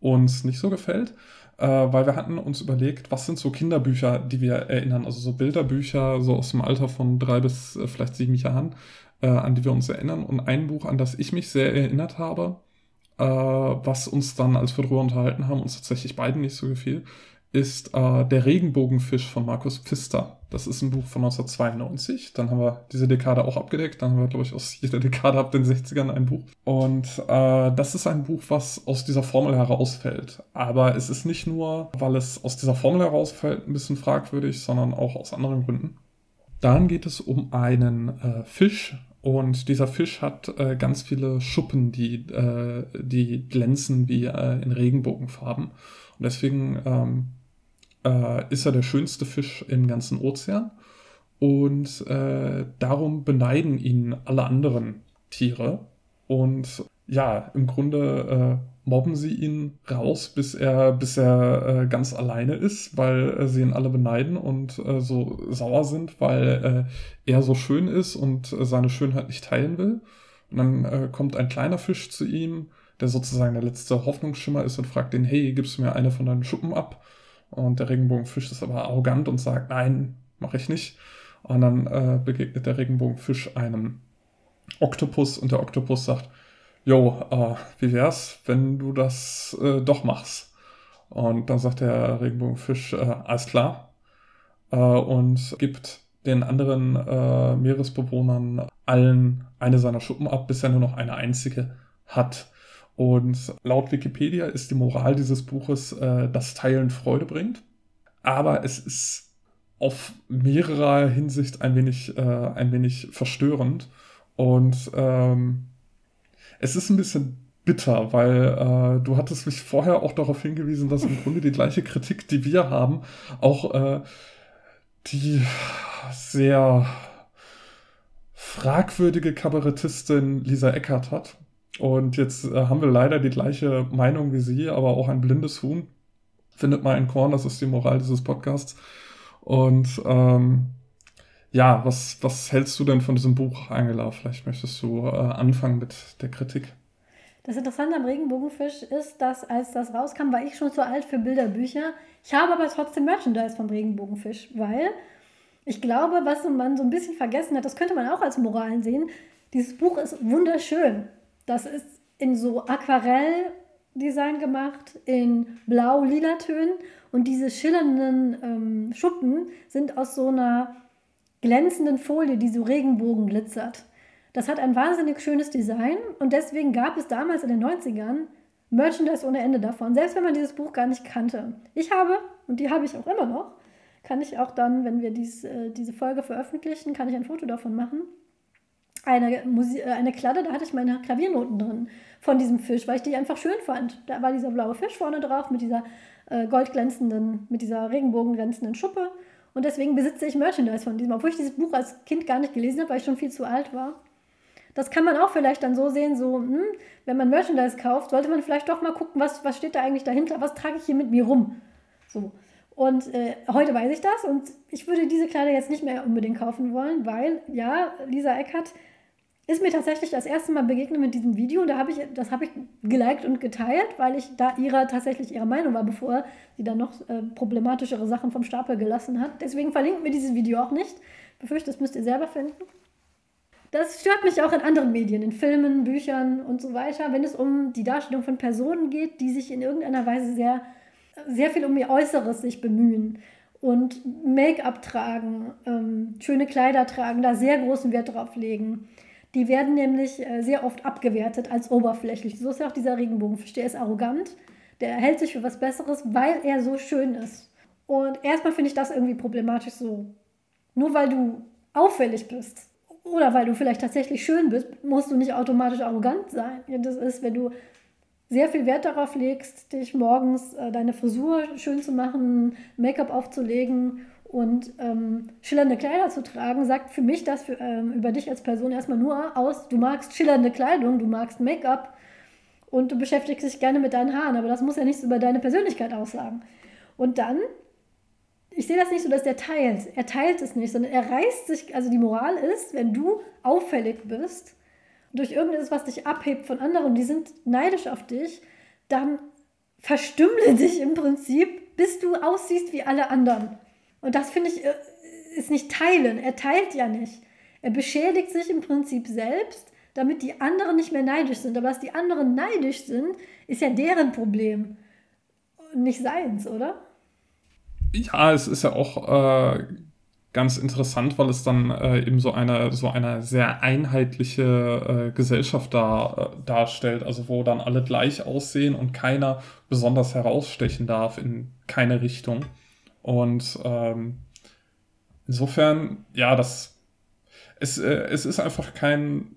uns nicht so gefällt, äh, weil wir hatten uns überlegt, was sind so Kinderbücher, die wir erinnern, also so Bilderbücher, so aus dem Alter von drei bis äh, vielleicht sieben Jahren, äh, an die wir uns erinnern. Und ein Buch, an das ich mich sehr erinnert habe, was uns dann, als wir darüber unterhalten haben, uns tatsächlich beiden nicht so gefiel, ist äh, Der Regenbogenfisch von Markus Pfister. Das ist ein Buch von 1992. Dann haben wir diese Dekade auch abgedeckt. Dann haben wir, glaube ich, aus jeder Dekade ab den 60ern ein Buch. Und äh, das ist ein Buch, was aus dieser Formel herausfällt. Aber es ist nicht nur, weil es aus dieser Formel herausfällt, ein bisschen fragwürdig, sondern auch aus anderen Gründen. Dann geht es um einen äh, Fisch, und dieser Fisch hat äh, ganz viele Schuppen, die, äh, die glänzen wie äh, in Regenbogenfarben. Und deswegen ähm, äh, ist er der schönste Fisch im ganzen Ozean. Und äh, darum beneiden ihn alle anderen Tiere. Und ja, im Grunde äh, mobben sie ihn raus, bis er, bis er äh, ganz alleine ist, weil äh, sie ihn alle beneiden und äh, so sauer sind, weil äh, er so schön ist und seine Schönheit nicht teilen will. Und dann kommt ein kleiner Fisch zu ihm, der sozusagen der letzte Hoffnungsschimmer ist und fragt ihn, hey, gibst du mir eine von deinen Schuppen ab? Und der Regenbogenfisch ist aber arrogant und sagt, nein, mache ich nicht. Und dann äh, begegnet der Regenbogenfisch einem Oktopus und der Oktopus sagt, Jo, äh, wie wär's, wenn du das äh, doch machst? Und dann sagt der Regenbogenfisch, äh, alles klar. Äh, und gibt den anderen äh, Meeresbewohnern allen eine seiner Schuppen ab, bis er nur noch eine einzige hat. Und laut Wikipedia ist die Moral dieses Buches, äh, dass Teilen Freude bringt. Aber es ist auf mehrerer Hinsicht ein wenig, äh, ein wenig verstörend. Und ähm, es ist ein bisschen bitter, weil äh, du hattest mich vorher auch darauf hingewiesen, dass im Grunde die gleiche Kritik, die wir haben, auch äh, die sehr fragwürdige Kabarettistin Lisa Eckert hat. Und jetzt äh, haben wir leider die gleiche Meinung wie sie, aber auch ein blindes Huhn. Findet mal ein Korn, das ist die Moral dieses Podcasts. Und ähm, ja, was, was hältst du denn von diesem Buch, Angela? Vielleicht möchtest du äh, anfangen mit der Kritik. Das Interessante am Regenbogenfisch ist, dass als das rauskam, war ich schon zu alt für Bilderbücher. Ich habe aber trotzdem Merchandise vom Regenbogenfisch, weil ich glaube, was man so ein bisschen vergessen hat, das könnte man auch als Moralen sehen, dieses Buch ist wunderschön. Das ist in so Aquarelldesign gemacht, in blau-lila Tönen und diese schillernden ähm, Schuppen sind aus so einer glänzenden Folie, die so Regenbogen glitzert. Das hat ein wahnsinnig schönes Design und deswegen gab es damals in den 90ern Merchandise ohne Ende davon, selbst wenn man dieses Buch gar nicht kannte. Ich habe, und die habe ich auch immer noch, kann ich auch dann, wenn wir dies, äh, diese Folge veröffentlichen, kann ich ein Foto davon machen. Eine, Musi äh, eine Kladde, da hatte ich meine Klaviernoten drin von diesem Fisch, weil ich die einfach schön fand. Da war dieser blaue Fisch vorne drauf mit dieser äh, goldglänzenden, mit dieser regenbogenglänzenden Schuppe. Und deswegen besitze ich Merchandise von diesem, obwohl ich dieses Buch als Kind gar nicht gelesen habe, weil ich schon viel zu alt war. Das kann man auch vielleicht dann so sehen, so, hm, wenn man Merchandise kauft, sollte man vielleicht doch mal gucken, was, was steht da eigentlich dahinter, was trage ich hier mit mir rum. So. Und äh, heute weiß ich das und ich würde diese Kleider jetzt nicht mehr unbedingt kaufen wollen, weil, ja, Lisa Eckert ist mir tatsächlich das erste Mal begegnet mit diesem Video. Da habe ich, das habe ich geliked und geteilt, weil ich da ihrer tatsächlich ihrer Meinung war, bevor sie dann noch äh, problematischere Sachen vom Stapel gelassen hat. Deswegen verlinkt mir dieses Video auch nicht. Befürchte, das müsst ihr selber finden. Das stört mich auch in anderen Medien, in Filmen, Büchern und so weiter, wenn es um die Darstellung von Personen geht, die sich in irgendeiner Weise sehr, sehr viel um ihr Äußeres sich bemühen und Make-up tragen, ähm, schöne Kleider tragen, da sehr großen Wert drauf legen. Die werden nämlich äh, sehr oft abgewertet als oberflächlich. So ist ja auch dieser Regenbogenfisch. Der ist arrogant, der hält sich für was Besseres, weil er so schön ist. Und erstmal finde ich das irgendwie problematisch so. Nur weil du auffällig bist oder weil du vielleicht tatsächlich schön bist, musst du nicht automatisch arrogant sein. Das ist, wenn du sehr viel Wert darauf legst, dich morgens äh, deine Frisur schön zu machen, Make-up aufzulegen und ähm, schillernde Kleider zu tragen, sagt für mich das für, ähm, über dich als Person erstmal nur aus, du magst schillernde Kleidung, du magst Make-up und du beschäftigst dich gerne mit deinen Haaren, aber das muss ja nichts über deine Persönlichkeit aussagen. Und dann ich sehe das nicht so, dass der teilt. Er teilt es nicht, sondern er reißt sich, also die Moral ist, wenn du auffällig bist, durch irgendetwas, was dich abhebt von anderen, die sind neidisch auf dich, dann verstümmle dich im Prinzip, bis du aussiehst wie alle anderen. Und das finde ich, äh, ist nicht teilen. Er teilt ja nicht. Er beschädigt sich im Prinzip selbst, damit die anderen nicht mehr neidisch sind. Aber dass die anderen neidisch sind, ist ja deren Problem. Nicht seins, oder? Ja, es ist ja auch äh, ganz interessant, weil es dann äh, eben so eine, so eine sehr einheitliche äh, Gesellschaft da, äh, darstellt, also wo dann alle gleich aussehen und keiner besonders herausstechen darf in keine Richtung. Und ähm, insofern, ja, das es, äh, es ist einfach kein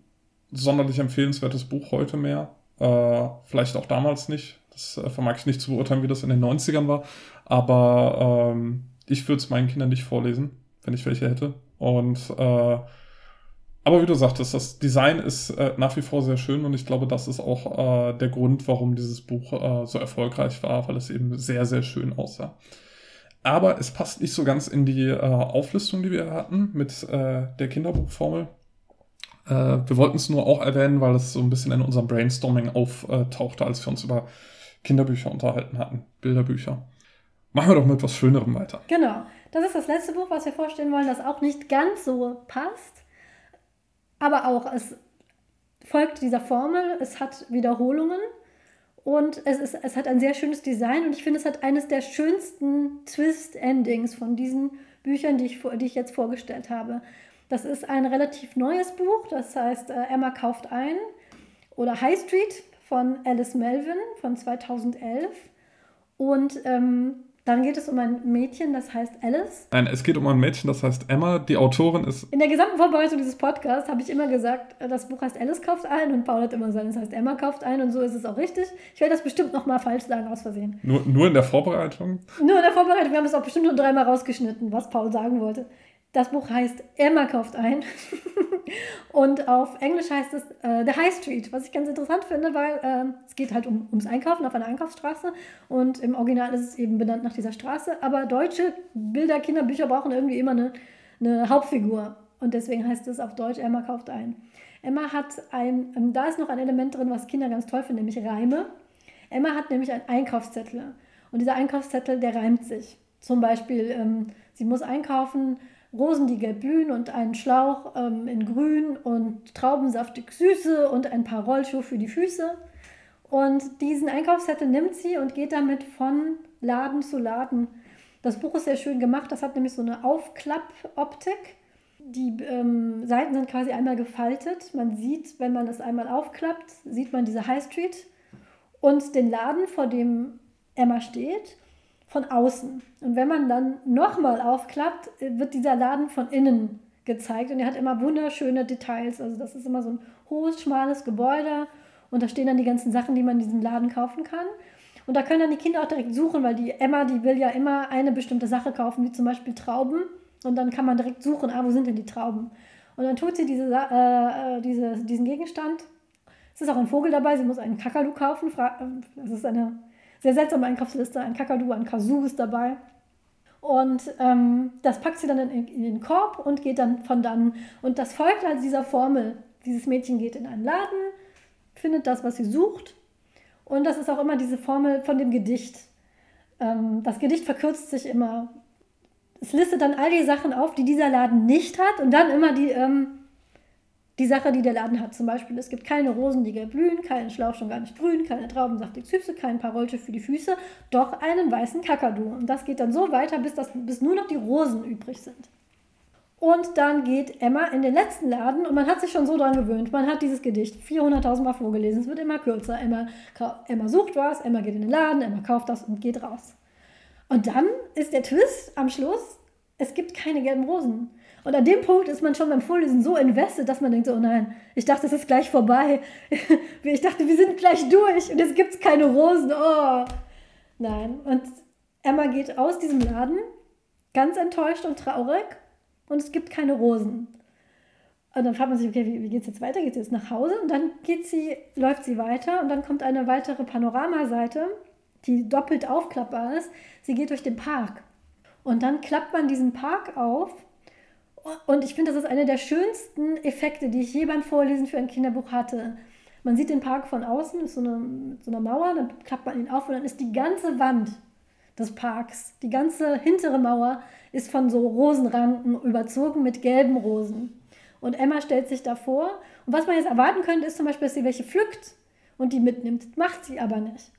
sonderlich empfehlenswertes Buch heute mehr. Äh, vielleicht auch damals nicht. Das äh, vermag ich nicht zu beurteilen, wie das in den 90ern war. Aber ähm, ich würde es meinen Kindern nicht vorlesen, wenn ich welche hätte. Und äh, aber wie du sagtest, das Design ist äh, nach wie vor sehr schön und ich glaube, das ist auch äh, der Grund, warum dieses Buch äh, so erfolgreich war, weil es eben sehr, sehr schön aussah. Aber es passt nicht so ganz in die äh, Auflistung, die wir hatten mit äh, der Kinderbuchformel. Äh, wir wollten es nur auch erwähnen, weil es so ein bisschen in unserem Brainstorming auftauchte, als wir uns über Kinderbücher unterhalten hatten, Bilderbücher. Machen wir doch mit etwas Schönerem weiter. Genau. Das ist das letzte Buch, was wir vorstellen wollen, das auch nicht ganz so passt. Aber auch, es folgt dieser Formel, es hat Wiederholungen und es, ist, es hat ein sehr schönes Design und ich finde, es hat eines der schönsten Twist-Endings von diesen Büchern, die ich, die ich jetzt vorgestellt habe. Das ist ein relativ neues Buch, das heißt äh, Emma kauft ein oder High Street von Alice Melvin von 2011. Und ähm, Dann geht es um ein Mädchen, das heißt Alice. Nein, es geht um ein Mädchen, das heißt Emma. Die Autorin ist. In der gesamten Vorbereitung dieses Podcasts habe ich immer gesagt, das Buch heißt Alice kauft ein und Paul hat immer gesagt, es heißt Emma kauft ein und so ist es auch richtig. Ich werde das bestimmt nochmal falsch sagen, aus Versehen. Nur, nur in der Vorbereitung? Nur in der Vorbereitung. Wir haben es auch bestimmt nur dreimal rausgeschnitten, was Paul sagen wollte. Das Buch heißt Emma kauft ein. und auf Englisch heißt es äh, The High Street, was ich ganz interessant finde, weil äh, es geht halt um, ums Einkaufen auf einer Einkaufsstraße und im Original ist es eben benannt nach dieser Straße. Aber deutsche Bilder, Kinderbücher brauchen irgendwie immer eine, eine Hauptfigur. Und deswegen heißt es auf Deutsch Emma kauft ein. Emma hat ein, ähm, da ist noch ein Element drin, was Kinder ganz toll finden, nämlich Reime. Emma hat nämlich einen Einkaufszettel. Und dieser Einkaufszettel, der reimt sich. Zum Beispiel, ähm, sie muss einkaufen Rosen, die gelb blühen und einen Schlauch ähm, in grün und traubensaftig süße und ein paar Rollschuhe für die Füße. Und diesen Einkaufszettel nimmt sie und geht damit von Laden zu Laden. Das Buch ist sehr schön gemacht. Das hat nämlich so eine Aufklappoptik. Die ähm, Seiten sind quasi einmal gefaltet. Man sieht, wenn man das einmal aufklappt, sieht man diese High Street und den Laden, vor dem Emma steht von außen. Und wenn man dann nochmal aufklappt, wird dieser Laden von innen gezeigt und er hat immer wunderschöne Details. Also das ist immer so ein hohes, schmales Gebäude und da stehen dann die ganzen Sachen, die man in diesem Laden kaufen kann. Und da können dann die Kinder auch direkt suchen, weil die Emma, die will ja immer eine bestimmte Sache kaufen, wie zum Beispiel Trauben. Und dann kann man direkt suchen, ah, wo sind denn die Trauben? Und dann tut sie diese, äh, äh diese, diesen Gegenstand. Es ist auch ein Vogel dabei, sie muss einen Kakadu kaufen. Das ist eine sehr seltsame Einkaufsliste. Ein Kakadu, ein Kazoo ist dabei. Und ähm, das packt sie dann in, in, den Korb und geht dann von dann. Und das folgt halt dieser Formel. Dieses Mädchen geht in einen Laden, findet das, was sie sucht. Und das ist auch immer diese Formel von dem Gedicht. Ähm, das Gedicht verkürzt sich immer. Es listet dann all die Sachen auf, die dieser Laden nicht hat. Und dann immer die, ähm, die Sache, die der Laden hat. Zum Beispiel, es gibt keine Rosen, die gelb blühen, keinen Schlauch schon gar nicht grün, keine Trauben saftig süße, kein Parolche für die Füße, doch einen weißen Kakadu. Und das geht dann so weiter, bis, das, bis nur noch die Rosen übrig sind. Und dann geht Emma in den letzten Laden und man hat sich schon so dran gewöhnt. Man hat dieses Gedicht 400.000 Mal vorgelesen. Es wird immer kürzer. Emma, Emma sucht was, Emma geht in den Laden, Emma kauft das und geht raus. Und dann ist der Twist am Schluss, es gibt keine gelben Rosen. Und an dem Punkt ist man schon beim Vorlesen so invested, dass man denkt, so, oh nein, ich dachte, es ist gleich vorbei. ich dachte, wir sind gleich durch und jetzt gibt es keine Rosen. Oh. Nein. Und Emma geht aus diesem Laden, ganz enttäuscht und traurig und es gibt keine Rosen. Und dann fragt man sich, okay, wie, wie geht es jetzt weiter? Geht sie jetzt nach Hause? Und dann geht sie, läuft sie weiter und dann kommt eine weitere Panoramaseite, die doppelt aufklappbar ist. Sie geht durch den Park. Und dann klappt man diesen Park auf und ich finde, das ist einer der schönsten Effekte, die ich je beim Vorlesen für ein Kinderbuch hatte. Man sieht den Park von außen, ist so eine, mit so einer Mauer, dann klappt man ihn auf und dann ist die ganze Wand des Parks, die ganze hintere Mauer ist von so Rosenranken überzogen mit gelben Rosen. Und Emma stellt sich davor. Und was man jetzt erwarten könnte, ist zum Beispiel, dass sie welche pflückt und die mitnimmt. Macht sie aber nicht.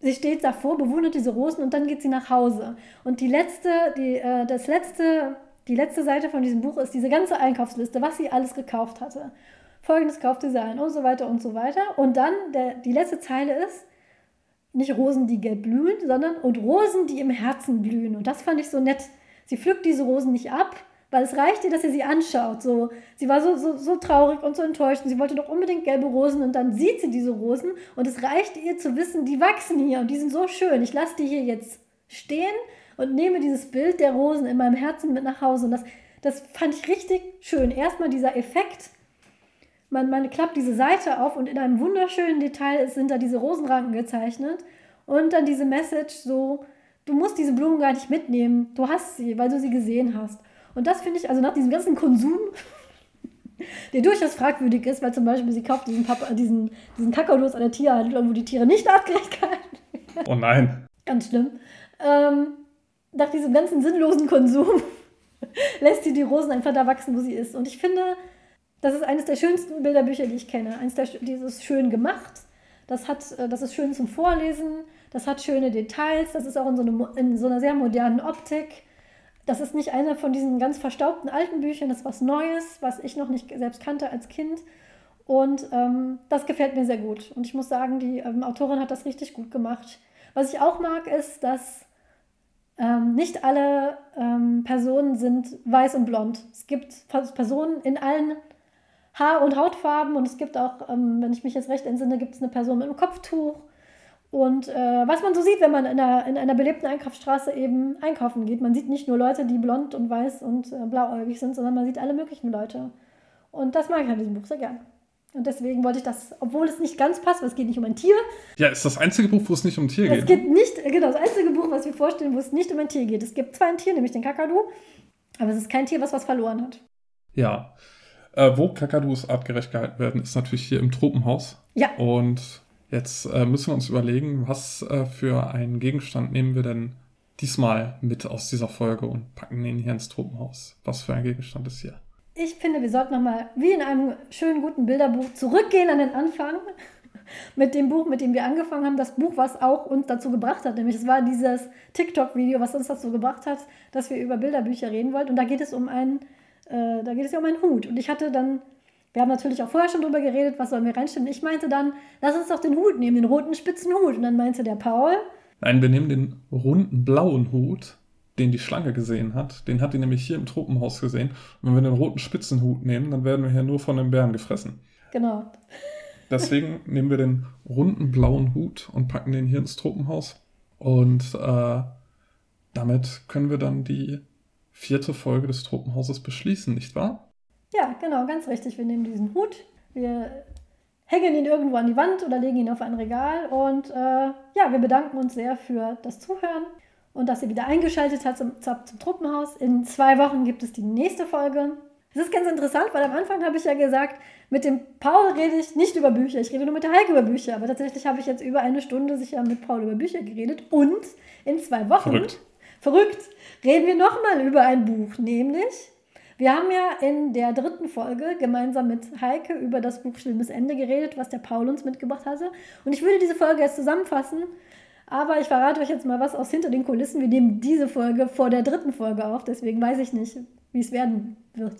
Sie steht davor, bewundert diese Rosen und dann geht sie nach Hause. Und die letzte, die, äh, das letzte die letzte Seite von diesem Buch ist diese ganze Einkaufsliste, was sie alles gekauft hatte. Folgendes kaufte sie ein und so weiter und so weiter. Und dann der, die letzte Zeile ist, nicht Rosen, die gelb blühen, sondern und Rosen, die im Herzen blühen. Und das fand ich so nett. Sie pflückt diese Rosen nicht ab, weil es reicht ihr, dass sie sie anschaut. So, sie war so, so, so traurig und so enttäuscht und sie wollte doch unbedingt gelbe Rosen und dann sieht sie diese Rosen und es reicht ihr zu wissen, die wachsen hier und die sind so schön. Ich lasse die hier jetzt stehen und nehme dieses Bild der Rosen in meinem Herzen mit nach Hause. Und das, das fand ich richtig schön. Erstmal dieser Effekt. Man, man klappt diese Seite auf und in einem wunderschönen Detail sind da diese Rosenranken gezeichnet. Und dann diese Message so, du musst diese Blumen gar nicht mitnehmen. Du hast sie, weil du sie gesehen hast. Und das finde ich, also nach diesem ganzen Konsum, der durchaus fragwürdig ist, weil zum Beispiel sie kauft diesen, Papa, diesen, diesen Kakaodos an der Tierhandlung, wo die Tiere nicht artgerecht werden. Oh nein. Ganz schlimm. Ähm, nach diesem ganzen sinnlosen Konsum lässt sie die Rosen einfach da wachsen, wo sie ist. Und ich finde, das ist eines der schönsten Bilderbücher, die ich kenne. Eines der, dieses schön gemacht. Das, hat, äh, das ist schön zum Vorlesen. Das hat schöne Details. Das ist auch in so, eine, in so einer sehr modernen Optik. Das ist nicht einer von diesen ganz verstaubten alten Büchern. Das ist was Neues, was ich noch nicht selbst kannte als Kind. Und ähm, das gefällt mir sehr gut. Und ich muss sagen, die ähm, Autorin hat das richtig gut gemacht. Was ich auch mag, ist, dass Ähm, nicht alle ähm, Personen sind weiß und blond. Es gibt Personen in allen Haar- und Hautfarben und es gibt auch, ähm, wenn ich mich jetzt recht entsinne, gibt es eine Person mit einem Kopftuch. Und äh, was man so sieht, wenn man in einer, in einer belebten Einkaufsstraße eben einkaufen geht, man sieht nicht nur Leute, die blond und weiß und äh, blauäugig sind, sondern man sieht alle möglichen Leute. Und das mag ich an diesem Buch sehr gerne. Und deswegen wollte ich das, obwohl es nicht ganz passt, weil es geht nicht um ein Tier. Ja, ist das einzige Buch, wo es nicht um ein Tier es geht. Es geht nicht, genau, das einzige Buch, was wir vorstellen, wo es nicht um ein Tier geht. Es gibt zwar ein Tier, nämlich den Kakadu, aber es ist kein Tier, was was verloren hat. Ja. Äh, wo Kakadus artgerecht gehalten werden, ist natürlich hier im Tropenhaus. Ja. Und jetzt äh, müssen wir uns überlegen, was äh, für einen Gegenstand nehmen wir denn diesmal mit aus dieser Folge und packen ihn hier ins Tropenhaus. Was für ein Gegenstand ist hier? Ich finde, wir sollten nochmal, wie in einem schönen, guten Bilderbuch, zurückgehen an den Anfang mit dem Buch, mit dem wir angefangen haben. Das Buch, was auch uns dazu gebracht hat, nämlich es war dieses TikTok-Video, was uns dazu gebracht hat, dass wir über Bilderbücher reden wollten. Und da geht es um einen, äh, da geht es ja um einen Hut. Und ich hatte dann, wir haben natürlich auch vorher schon drüber geredet, was sollen wir reinstellen. Ich meinte dann, lass uns doch den Hut nehmen, den roten spitzen Hut. Und dann meinte der Paul, Nein, wir nehmen den runden blauen Hut den die Schlange gesehen hat. Den hat die nämlich hier im Tropenhaus gesehen. Und wenn wir den roten Spitzenhut nehmen, dann werden wir hier nur von den Bären gefressen. Genau. Deswegen nehmen wir den runden blauen Hut und packen den hier ins Tropenhaus. Und äh, damit können wir dann die vierte Folge des Tropenhauses beschließen, nicht wahr? Ja, genau, ganz richtig. Wir nehmen diesen Hut, wir hängen ihn irgendwo an die Wand oder legen ihn auf ein Regal und äh, ja, wir bedanken uns sehr für das Zuhören und dass ihr wieder eingeschaltet habt zum, zum, zum Truppenhaus. In zwei Wochen gibt es die nächste Folge. Es ist ganz interessant, weil am Anfang habe ich ja gesagt, mit dem Paul rede ich nicht über Bücher, ich rede nur mit der Heike über Bücher. Aber tatsächlich habe ich jetzt über eine Stunde sicher mit Paul über Bücher geredet. Und in zwei Wochen, verrückt, verrückt reden wir nochmal über ein Buch, nämlich wir haben ja in der dritten Folge gemeinsam mit Heike über das Buch Schlimmes Ende geredet, was der Paul uns mitgebracht hatte. Und ich würde diese Folge jetzt zusammenfassen aber ich verrate euch jetzt mal was aus hinter den Kulissen. Wir nehmen diese Folge vor der dritten Folge auf, deswegen weiß ich nicht, wie es werden wird.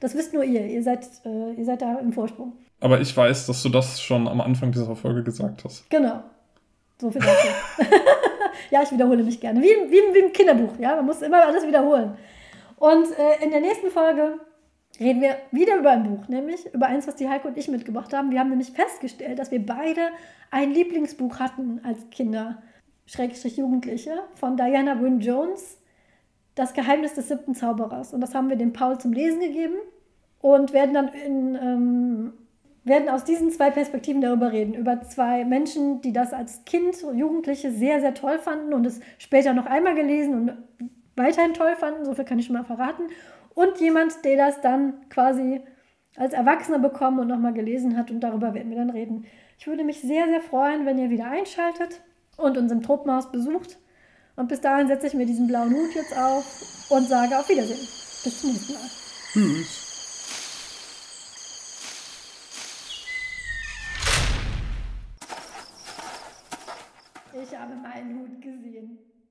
Das wisst nur ihr. Ihr seid, äh, ihr seid da im Vorsprung. Aber ich weiß, dass du das schon am Anfang dieser Folge gesagt hast. Genau. So viel dazu. ja, ich wiederhole mich gerne. Wie, wie, wie im Kinderbuch. Ja, man muss immer alles wiederholen. Und äh, in der nächsten Folge reden wir wieder über ein Buch, nämlich über eins, was die Heike und ich mitgebracht haben. Wir haben nämlich festgestellt, dass wir beide ein Lieblingsbuch hatten als Kinder, Schrägstrich Jugendliche, von Diana Wynne Jones, Das Geheimnis des siebten Zauberers. Und das haben wir dem Paul zum Lesen gegeben und werden dann in, ähm, werden aus diesen zwei Perspektiven darüber reden. Über zwei Menschen, die das als Kind, Jugendliche sehr, sehr toll fanden und es später noch einmal gelesen und weiterhin toll fanden. So viel kann ich schon mal verraten und jemand, der das dann quasi als Erwachsener bekommen und nochmal gelesen hat. Und darüber werden wir dann reden. Ich würde mich sehr, sehr freuen, wenn ihr wieder einschaltet und unseren Tropenhaus besucht. Und bis dahin setze ich mir diesen blauen Hut jetzt auf und sage auf Wiedersehen. Bis zum nächsten Mal. Tschüss. Ich habe meinen Hut gesehen.